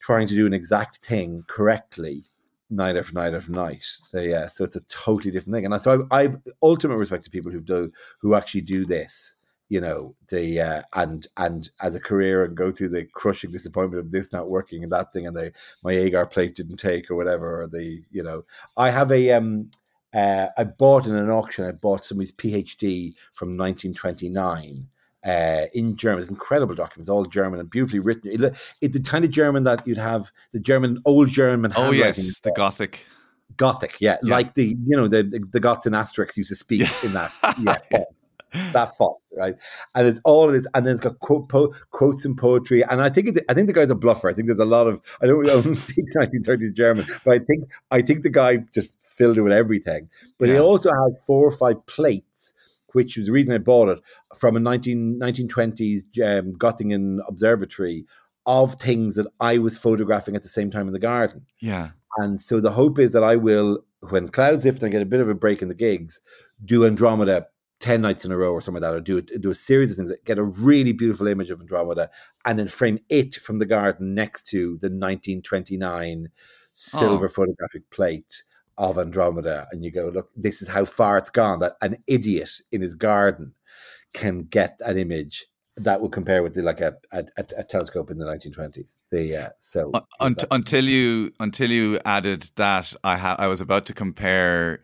trying to do an exact thing correctly night after night after night. They, yeah, so it's a totally different thing. And so I've, I've ultimate respect to people who do who actually do this. You know, the uh, and and as a career and go through the crushing disappointment of this not working and that thing and the my agar plate didn't take or whatever or the you know I have a um uh, I bought in an auction I bought somebody's PhD from 1929 uh, in German. It's incredible documents, all German and beautifully written. It, it's the kind of German that you'd have the German, old German. Oh yes, the Gothic. Gothic, yeah. yeah, like the you know the the, the Goths and Asterix used to speak yeah. in that. Yeah, font, that font, right? And it's all this, and then it's got quote, po- quotes and poetry. And I think it, I think the guy's a bluffer. I think there's a lot of I don't, I don't speak 1930s German, but I think I think the guy just filled it with everything. But yeah. he also has four or five plates which was the reason I bought it from a 19, 1920s um, Göttingen observatory of things that I was photographing at the same time in the garden. Yeah. And so the hope is that I will, when clouds lift and I get a bit of a break in the gigs, do Andromeda 10 nights in a row or something like that, or do, do a series of things, that get a really beautiful image of Andromeda, and then frame it from the garden next to the 1929 silver oh. photographic plate of Andromeda, and you go, look, this is how far it's gone. That an idiot in his garden can get an image that would compare with the, like a, a, a, telescope in the 1920s. The uh, so until you until you added that, I ha- I was about to compare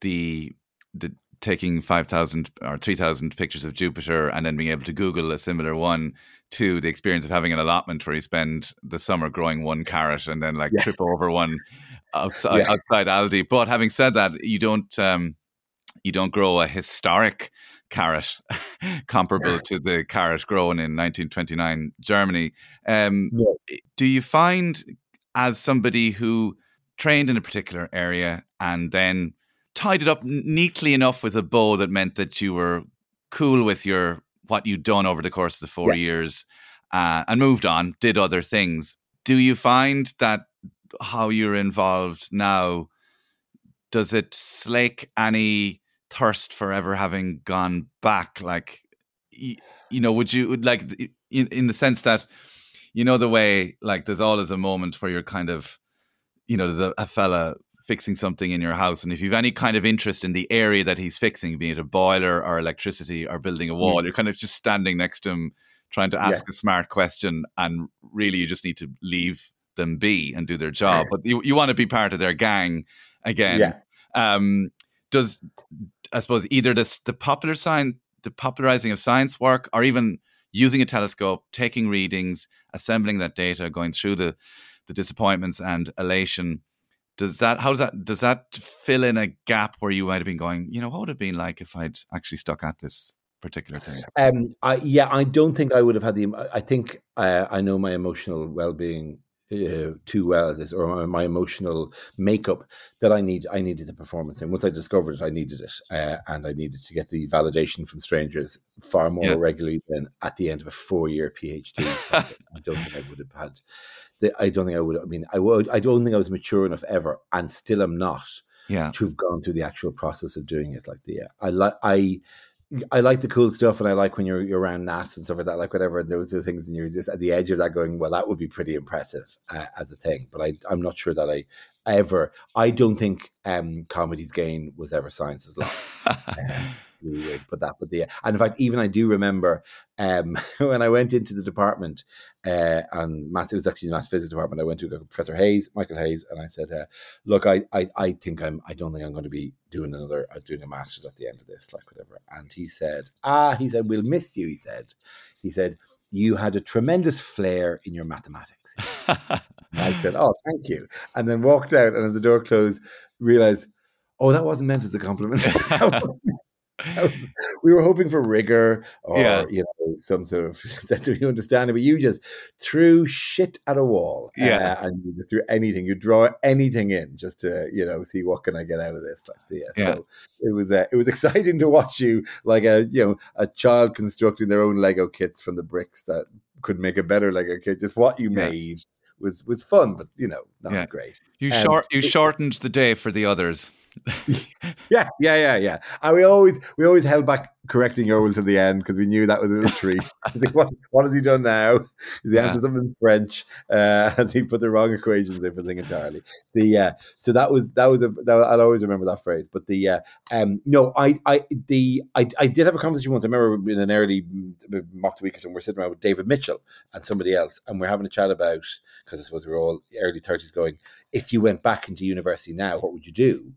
the the taking 5000 or 3000 pictures of Jupiter and then being able to Google a similar one to the experience of having an allotment where you spend the summer growing one carrot and then like yes. trip over one outside yeah. outside Aldi. But having said that, you don't um, you don't grow a historic carrot comparable to the carrot grown in 1929 Germany. Um, yeah. Do you find, as somebody who trained in a particular area and then tied it up neatly enough with a bow that meant that you were cool with your what you'd done over the course of the four yeah. years uh, and moved on, did other things. Do you find that how you're involved now? Does it slake any thirst for ever having gone back? Like, you, you know, would you would like in, in the sense that you know the way like there's always a moment where you're kind of you know there's a, a fella fixing something in your house and if you've any kind of interest in the area that he's fixing be it a boiler or electricity or building a wall mm. you're kind of just standing next to him trying to ask yeah. a smart question and really you just need to leave them be and do their job but you, you want to be part of their gang again yeah. um does i suppose either this the popular sign the popularizing of science work or even using a telescope taking readings assembling that data going through the the disappointments and elation does that how does that does that fill in a gap where you might have been going you know what would it have been like if i'd actually stuck at this particular thing um I, yeah i don't think i would have had the i think uh, i know my emotional well-being uh, too well as this, or my emotional makeup that I need. I needed the performance, and once I discovered it, I needed it, uh, and I needed to get the validation from strangers far more yeah. regularly than at the end of a four-year PhD. I don't think I would have had. The, I don't think I would. I mean, I would. I don't think I was mature enough ever, and still am not. Yeah. To have gone through the actual process of doing it, like the I like I I like the cool stuff, and I like when you're you're around NASA and stuff like that. Like whatever, those are the things, and you're just at the edge of that, going, "Well, that would be pretty impressive uh, as a thing." But I, I'm not sure that I ever. I don't think um, comedy's gain was ever science's loss. um, ways put that, but the and in fact, even I do remember um, when I went into the department, uh, and math it was actually the math physics department. I went to Professor Hayes, Michael Hayes, and I said, uh, "Look, I, I, I think I'm. I don't think I'm going to be doing another uh, doing a master's at the end of this, like whatever." And he said, "Ah, he said we'll miss you." He said, "He said you had a tremendous flair in your mathematics." I said, "Oh, thank you," and then walked out, and as the door closed, realized. Oh, that wasn't meant as a compliment. was, we were hoping for rigor or yeah. you know some sort of sense of understanding, but you just threw shit at a wall. Yeah, uh, and you just threw anything. You draw anything in just to you know see what can I get out of this. Like the, yeah. So it was uh, it was exciting to watch you like a you know a child constructing their own Lego kits from the bricks that could make a better Lego kit. Just what you yeah. made was was fun, but you know not yeah. great. You um, short you it, shortened the day for the others. Yeah, yeah, yeah, yeah. And we always we always held back correcting Owen to the end because we knew that was a little treat. like, what, what has he done now? Has he yeah. answered something in French? Uh, has he put the wrong equations in for the thing entirely? The uh, so that was that was a that, I'll always remember that phrase. But the uh, um no, I I the I, I did have a conversation once. I remember in an early mock week or something, we're sitting around with David Mitchell and somebody else, and we're having a chat about because I suppose we we're all early thirties, going if you went back into university now, what would you do?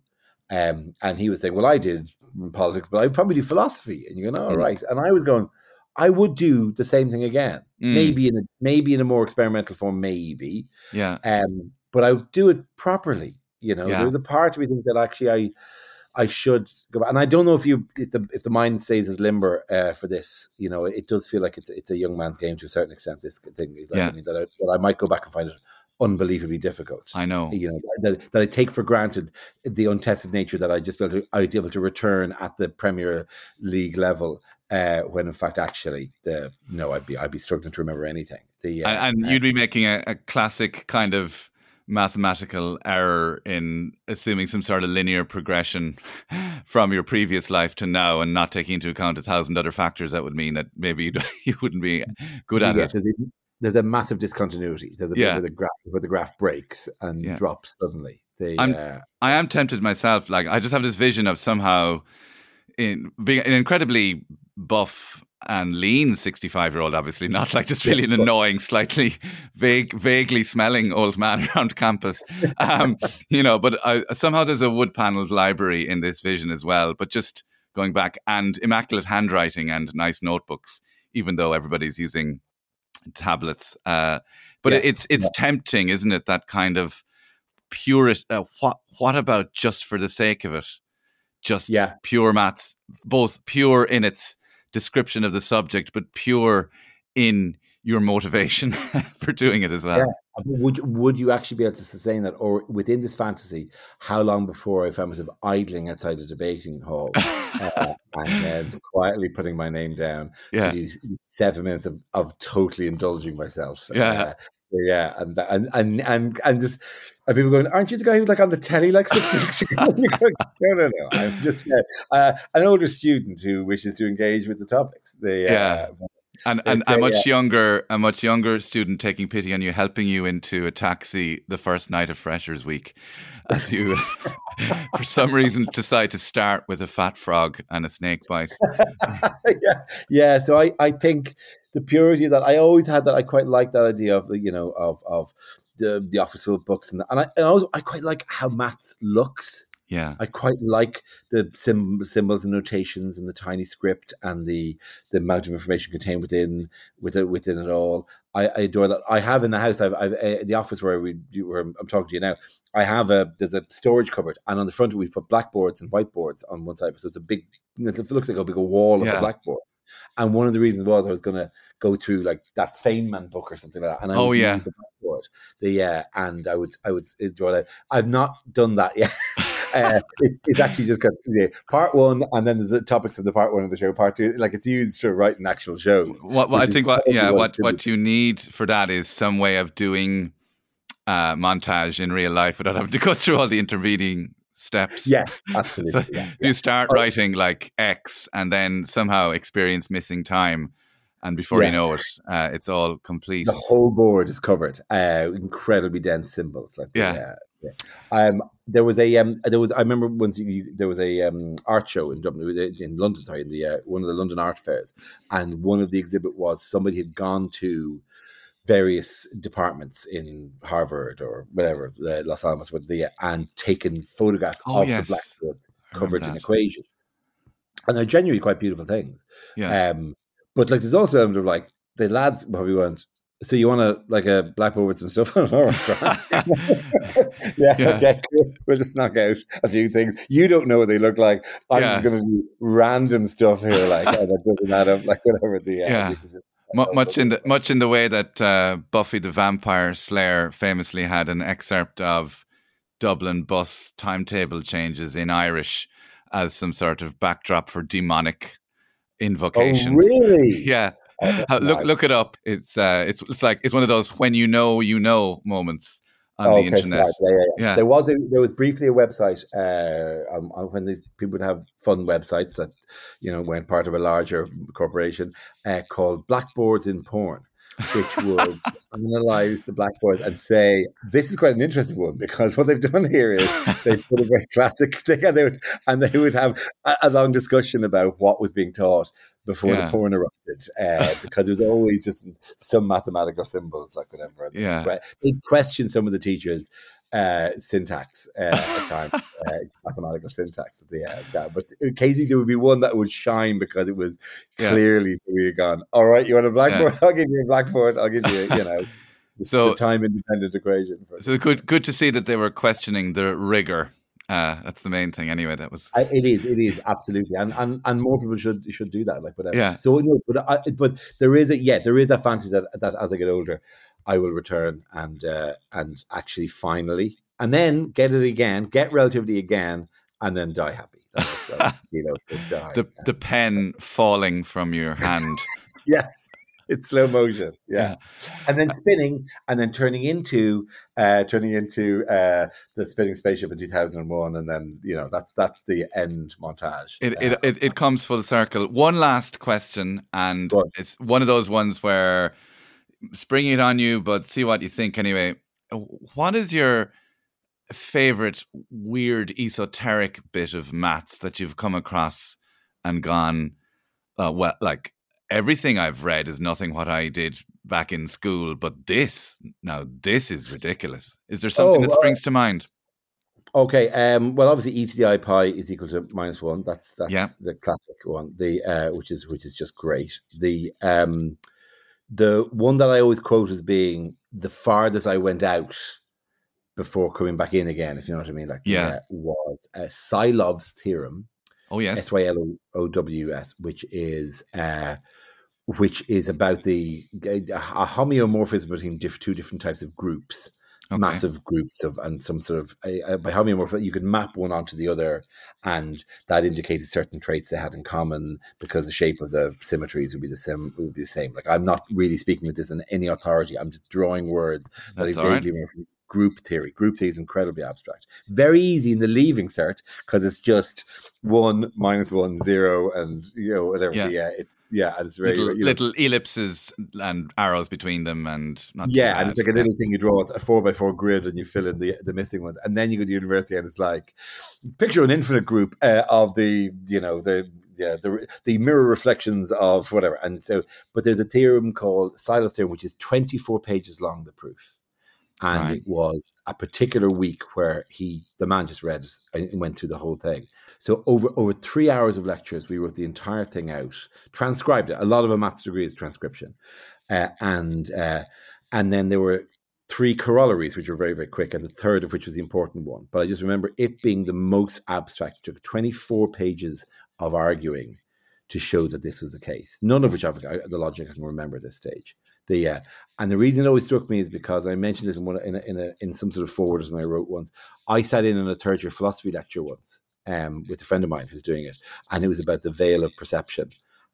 Um, and he was saying, "Well, I did politics, but I'd probably do philosophy." And you go, "All oh, mm. right." And I was going, "I would do the same thing again, mm. maybe in a maybe in a more experimental form, maybe, yeah. Um, but I would do it properly. You know, yeah. there was a part of me thinks that actually I." I should go back. And I don't know if you if the if the mind stays as limber uh, for this, you know, it does feel like it's it's a young man's game to a certain extent. This thing, yeah. I mean, that, I, that I might go back and find it unbelievably difficult. I know. You know that, that I take for granted the untested nature that I just be able to I'd be able to return at the Premier League level uh, when in fact actually the no I'd be I'd be struggling to remember anything. The uh, and, you'd be making a, a, classic kind of mathematical error in assuming some sort of linear progression from your previous life to now and not taking into account a thousand other factors that would mean that maybe you, you wouldn't be good at yeah, it there's a massive discontinuity. There's a yeah. bit where the graph where the graph breaks and yeah. drops suddenly. The, I'm, uh, I am tempted myself. Like I just have this vision of somehow in being an incredibly buff and lean 65 year old obviously not like just really an annoying slightly vague vaguely smelling old man around campus um, you know but I, somehow there's a wood paneled library in this vision as well but just going back and immaculate handwriting and nice notebooks even though everybody's using tablets. Uh, but yes. it's it's yeah. tempting, isn't it? That kind of purist. Uh, what what about just for the sake of it? Just yeah. pure maths, both pure in its description of the subject, but pure in your motivation for doing it as well. Yeah. would would you actually be able to sustain that, or within this fantasy, how long before I found myself idling outside a debating hall uh, and then quietly putting my name down yeah. seven minutes of, of totally indulging myself? Yeah. Uh, yeah, and and and and and just and people going, "Aren't you the guy who was like on the telly like six weeks ago?" going, no, no, no. I'm just uh, uh, an older student who wishes to engage with the topics. The, yeah. Uh, and and a much yeah. younger a much younger student taking pity on you, helping you into a taxi the first night of Freshers Week, as you for some reason decide to start with a fat frog and a snake bite. yeah, yeah. So I I think the purity of that I always had that I quite like that idea of you know of of the the office full of books and that. and I and also I quite like how maths looks yeah, I quite like the sim- symbols and notations and the tiny script and the the amount of information contained within within within it all. I, I adore that. I have in the house. I've, I've uh, the office where we where I'm talking to you now. I have a there's a storage cupboard, and on the front we've put blackboards and whiteboards on one side. So it's a big. It looks like a big wall of yeah. a blackboard. And one of the reasons was I was going to go through like that Feynman book or something like that. And I oh yeah, the blackboard. The uh, and I would I would enjoy that. I've not done that yet. uh, it's, it's, actually just got yeah, part one, and then there's the topics of the part one of the show. Part two, like it's used to write an actual show. What, what I think, what yeah, what what you need for that is some way of doing uh, montage in real life without having to go through all the intervening steps. Yeah, absolutely. so yeah, you start writing like X, and then somehow experience missing time and before yeah. you know it, uh, it's all complete. The whole board is covered. Uh, incredibly dense symbols. Like yeah. The, uh, yeah. Um, there was a um, there was I remember once you, there was a um, art show in Dublin in London, sorry, in the uh, one of the London art fairs, and one of the exhibit was somebody had gone to various departments in Harvard or whatever, uh, Los Alamos, with the and taken photographs oh, of yes. the blackboard covered in equations, and they're genuinely quite beautiful things. Yeah. Um, but like, there's also element of like the lads probably went, so you want to like a blackboard with some stuff on it? yeah, yeah, okay, cool. We'll just knock out a few things. You don't know what they look like. I'm yeah. just going to do random stuff here, like oh, that doesn't add up, like whatever the uh, yeah. Just, much in the much in the way that uh, Buffy the Vampire Slayer famously had an excerpt of Dublin bus timetable changes in Irish as some sort of backdrop for demonic invocation. Oh, really? Yeah. Uh, look look it up. It's uh, it's it's like it's one of those when you know you know moments on oh, the okay, internet. Yeah, yeah, yeah. There was a, there was briefly a website uh, um, when these people would have fun websites that you know weren't part of a larger corporation uh, called Blackboards in Porn which would analyze the blackboard and say, this is quite an interesting one because what they've done here is they put a very classic thing and they would, and they would have a, a long discussion about what was being taught before yeah. the porn erupted uh, because it was always just some mathematical symbols, like whatever. Yeah. they questioned some of the teachers uh, syntax uh, at the time, uh, mathematical syntax at the uh, But occasionally there would be one that would shine because it was clearly yeah. so we had gone, all right, you want a blackboard? Yeah. I'll give you a blackboard. I'll give you, you know, the, so, the time independent equation. so good, good to see that they were questioning the rigor. Uh, that's the main thing, anyway. That was I, it is, it is absolutely, and, and and more people should should do that. Like, but uh, yeah. So no, but I, but there is a yeah, there is a fantasy that that as I get older, I will return and uh, and actually finally and then get it again, get relativity again, and then die happy. you know, die. The the pen falling from your hand. yes. It's slow motion, yeah. yeah. and then spinning, and then turning into, uh, turning into uh, the spinning spaceship in two thousand and one, and then you know that's that's the end montage. It, uh, it, it it comes full circle. One last question, and it's one of those ones where spring it on you, but see what you think anyway. What is your favorite weird esoteric bit of maths that you've come across and gone, uh, well, like everything I've read is nothing what I did back in school, but this now this is ridiculous. Is there something oh, that springs uh, to mind? Okay, um, well, obviously, e to the i pi is equal to minus one. That's that's yeah. the classic one. The uh, which is which is just great. The um, the one that I always quote as being the farthest I went out before coming back in again, if you know what I mean. Like, yeah, uh, was uh, Sylow's theorem. Oh yes, S Y L O W S, which is uh, which is about the a homeomorphism between diff, two different types of groups. Okay. massive groups of and some sort of uh, by homeomorph you could map one onto the other and that indicated certain traits they had in common because the shape of the symmetries would be the same would be the same like i'm not really speaking with this in any authority i'm just drawing words That's that I vaguely right. Group theory. Group theory is incredibly abstract. Very easy in the leaving cert because it's just one minus one zero and you know whatever. Yeah, yeah it, yeah, and it's very little, little, ellipses and arrows between them, and yeah, and it's like a little thing you draw a four by four grid and you fill in the the missing ones, and then you go to university and it's like picture an infinite group uh, of the you know the yeah the the mirror reflections of whatever, and so but there's a theorem called Sylows theorem which is 24 pages long, the proof, and right. it was a particular week where he the man just read and went through the whole thing so over over three hours of lectures, we wrote the entire thing out, transcribed it. A lot of a maths degree is transcription, uh, and uh, and then there were three corollaries, which were very very quick, and the third of which was the important one. But I just remember it being the most abstract. It took twenty four pages of arguing to show that this was the case. None of which I've the logic I can remember at this stage. The uh, and the reason it always struck me is because I mentioned this in one in a, in, a, in some sort of forward as I wrote once. I sat in on a third year philosophy lecture once, um, with a friend of mine who's doing it, and it was about the veil of perception.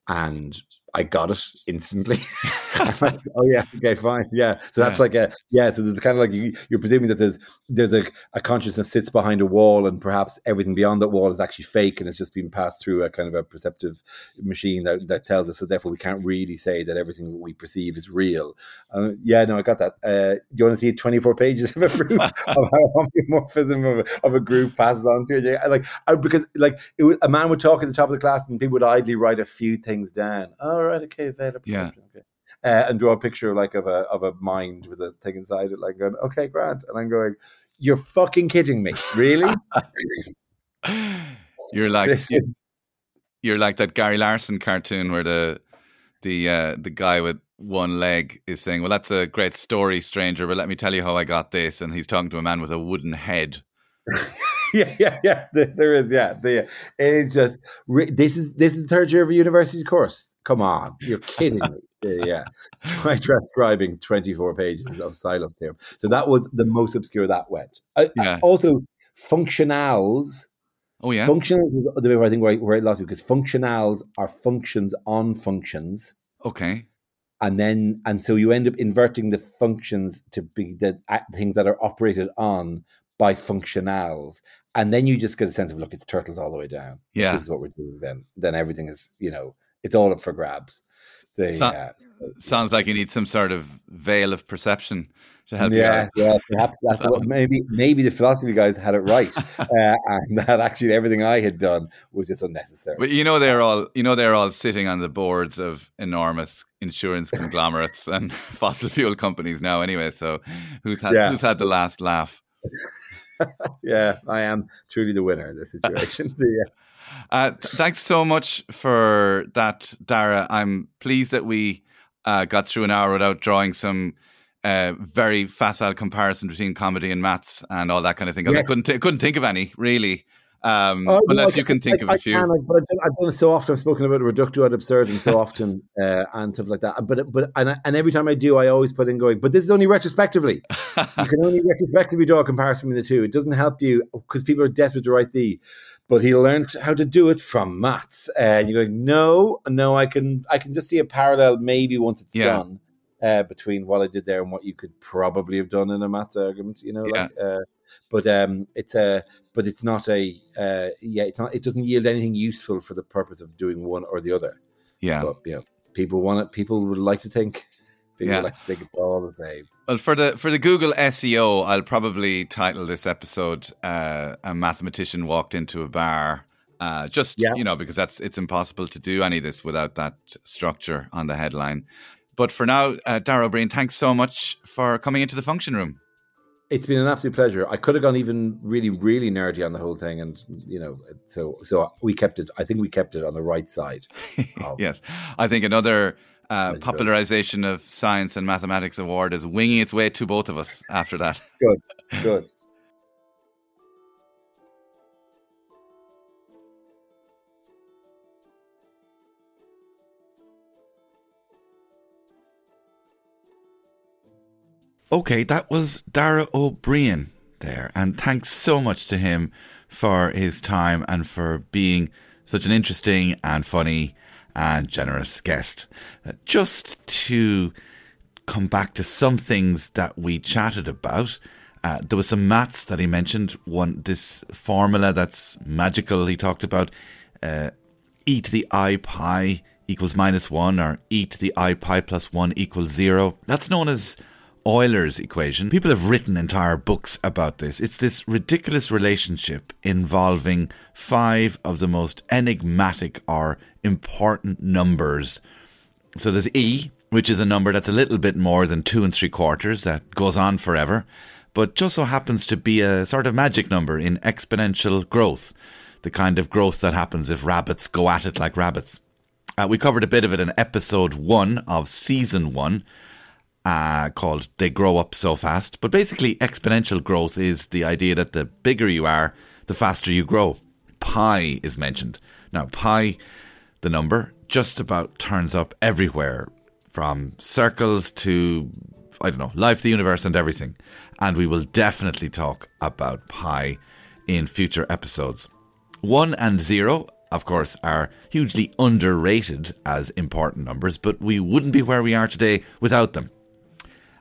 And I got it instantly. oh yeah, okay, fine, yeah. So that's yeah. like a yeah. So there's kind of like you, are presuming that there's there's a, a consciousness sits behind a wall, and perhaps everything beyond that wall is actually fake, and it's just being passed through a kind of a perceptive machine that, that tells us. So therefore, we can't really say that everything we perceive is real. Uh, yeah, no, I got that. Uh, do you want to see 24 pages of a proof of how homeomorphism of a, of a group passes on to it? Like because like was, a man would talk at the top of the class, and people would idly write a few things down. Oh, right, okay, Veda. Yeah. Okay. Uh, and draw a picture like of a of a mind with a thing inside it, like going, okay, Grant, and I'm going, you're fucking kidding me, really? you're like is... you're like that Gary Larson cartoon where the the uh, the guy with one leg is saying, "Well, that's a great story, stranger, but let me tell you how I got this." And he's talking to a man with a wooden head. yeah, yeah, yeah. There is, yeah. The, it's just this is this is the third year of a university course. Come on, you're kidding me. Yeah. Try transcribing 24 pages of Sylows theorem. So that was the most obscure that went. Uh, yeah. also, functionals. Oh yeah, functionals was the way I think where I, where I lost because functionals are functions on functions. Okay. And then, and so you end up inverting the functions to be the things that are operated on by functionals, and then you just get a sense of look, it's turtles all the way down. Yeah, this is what we're doing. Then, then everything is you know it's all up for grabs. The, so, uh, sounds like you need some sort of veil of perception to help yeah, you. Yeah, perhaps that's what maybe maybe the philosophy guys had it right, uh, and that actually everything I had done was just unnecessary. But you know they're all you know they're all sitting on the boards of enormous insurance conglomerates and fossil fuel companies now anyway. So who's had yeah. who's had the last laugh? yeah, I am truly the winner in this situation. yeah. Uh, thanks so much for that, Dara. I'm pleased that we uh, got through an hour without drawing some uh, very facile comparison between comedy and maths and all that kind of thing. Yes. I couldn't, t- couldn't think of any really. Um, oh, unless no, you can think I, of a few. Can, but I've done, I've done, it so often. I've spoken about reductio ad absurdum so often uh, and stuff like that. But but and, and every time I do, I always put in going. But this is only retrospectively. you can only retrospectively draw a comparison between the two. It doesn't help you because people are desperate to write the but he learned how to do it from maths. And you're going, no, no, I can, I can just see a parallel maybe once it's yeah. done uh, between what I did there and what you could probably have done in a maths argument. You know, yeah. like, uh, but um, it's a, but it's not a, uh, yeah, it's not, it doesn't yield anything useful for the purpose of doing one or the other. Yeah, but you know, people want it. People would like to think People yeah. like to think it's all the same. Well, for the for the Google SEO, I'll probably title this episode uh, "A Mathematician Walked into a Bar." Uh, just yeah. you know, because that's it's impossible to do any of this without that structure on the headline. But for now, uh, Dara Briain, thanks so much for coming into the function room. It's been an absolute pleasure. I could have gone even really, really nerdy on the whole thing, and you know, so so we kept it. I think we kept it on the right side. yes, I think another uh, popularization of science and mathematics award is winging its way to both of us after that. good, good. Okay, that was Dara O'Briain there. And thanks so much to him for his time and for being such an interesting and funny and generous guest. Uh, just to come back to some things that we chatted about. Uh, there was some maths that he mentioned. One, this formula that's magical. He talked about uh, e to the i pi equals minus one, or e to the i pi plus one equals zero. That's known as Euler's equation. People have written entire books about this. It's this ridiculous relationship involving five of the most enigmatic or important numbers. So there's e, which is a number that's a little bit more than two and three quarters, that goes on forever but just so happens to be a sort of magic number in exponential growth, the kind of growth that happens if rabbits go at it like rabbits. Uh, we covered a bit of it in episode one of season one, uh, called They Grow Up So Fast. But basically, exponential growth is the idea that the bigger you are, the faster you grow. Pi is mentioned. Now, pi, the number, just about turns up everywhere from circles to, I don't know, life, the universe, and everything and we will definitely talk about pi in future episodes. 1 and 0, of course, are hugely underrated as important numbers, but we wouldn't be where we are today without them.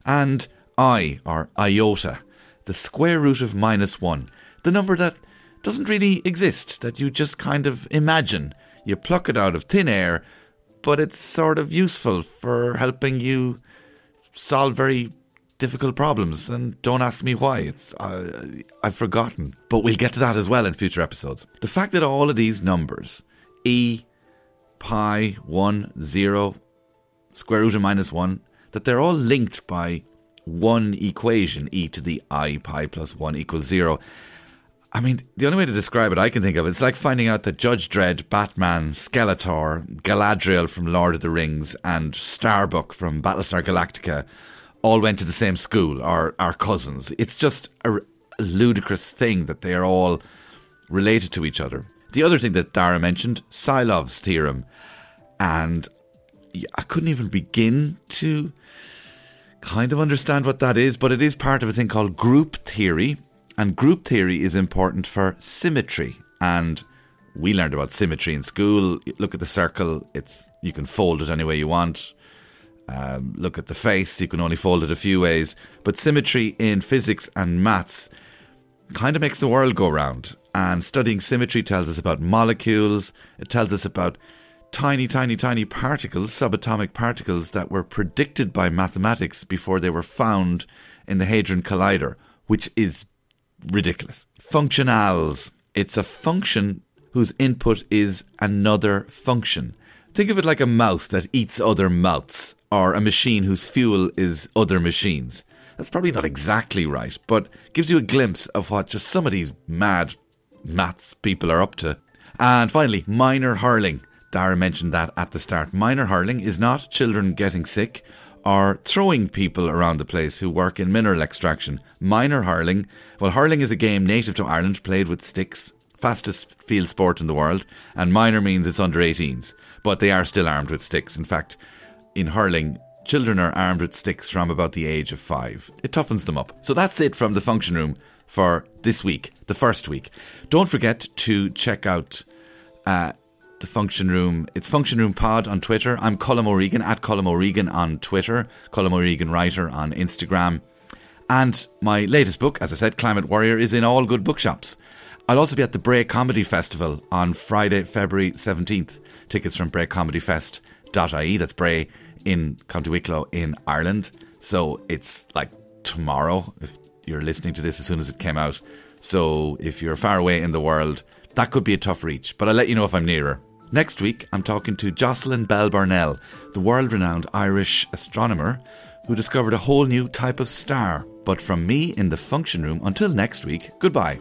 And i, or iota, the square root of minus 1, the number that doesn't really exist, that you just kind of imagine. You pluck it out of thin air, but it's sort of useful for helping you solve very difficult problems, and don't ask me why. It's uh, I've forgotten, but we'll get to that as well in future episodes. The fact that all of these numbers, e, pi, one, zero, square root of minus one, that they're all linked by one equation, e to the i pi plus one equals zero. I mean, the only way to describe it I can think of, it's like finding out that Judge Dredd, Batman, Skeletor, Galadriel from Lord of the Rings, and Starbuck from Battlestar Galactica all went to the same school or are cousins. It's just a, a ludicrous thing that they are all related to each other. The other thing that Dara mentioned, Sylow's theorem, and I couldn't even begin to kind of understand what that is, but it is part of a thing called group theory, and group theory is important for symmetry. And we learned about symmetry in school. Look at the circle; it's you can fold it any way you want. Um, look at the face, you can only fold it a few ways. But symmetry in physics and maths kind of makes the world go round. And studying symmetry tells us about molecules, it tells us about tiny, tiny, tiny particles, subatomic particles that were predicted by mathematics before they were found in the Hadron Collider, which is ridiculous. Functionals. It's a function whose input is another function. Think of it like a mouse that eats other mouths, or a machine whose fuel is other machines. That's probably not exactly right, but gives you a glimpse of what just some of these mad maths people are up to. And finally, minor hurling. Dara mentioned that at the start. Minor hurling is not children getting sick or throwing people around the place who work in mineral extraction. Minor hurling, well, hurling is a game native to Ireland played with sticks, fastest field sport in the world, and minor means it's under 18s but they are still armed with sticks. In fact, in hurling, children are armed with sticks from about the age of five. It toughens them up. So that's it from the function room for this week, the first week. Don't forget to check out uh, the function room. It's Function Room Pod on Twitter. I'm Colm O'Regan at Colm O'Regan on Twitter, Colm O'Regan Writer on Instagram. And my latest book, as I said, Climate Worrier, is in all good bookshops. I'll also be at the Bray Comedy Festival on Friday, February 17th. Tickets from braycomedyfest.ie. That's Bray in County Wicklow in Ireland. So it's like tomorrow if you're listening to this as soon as it came out. So if you're far away in the world, that could be a tough reach, but I'll let you know if I'm nearer. Next week, I'm talking to Jocelyn Bell Burnell, the world renowned Irish astronomer who discovered a whole new type of star. But from me in the function room, until next week, goodbye.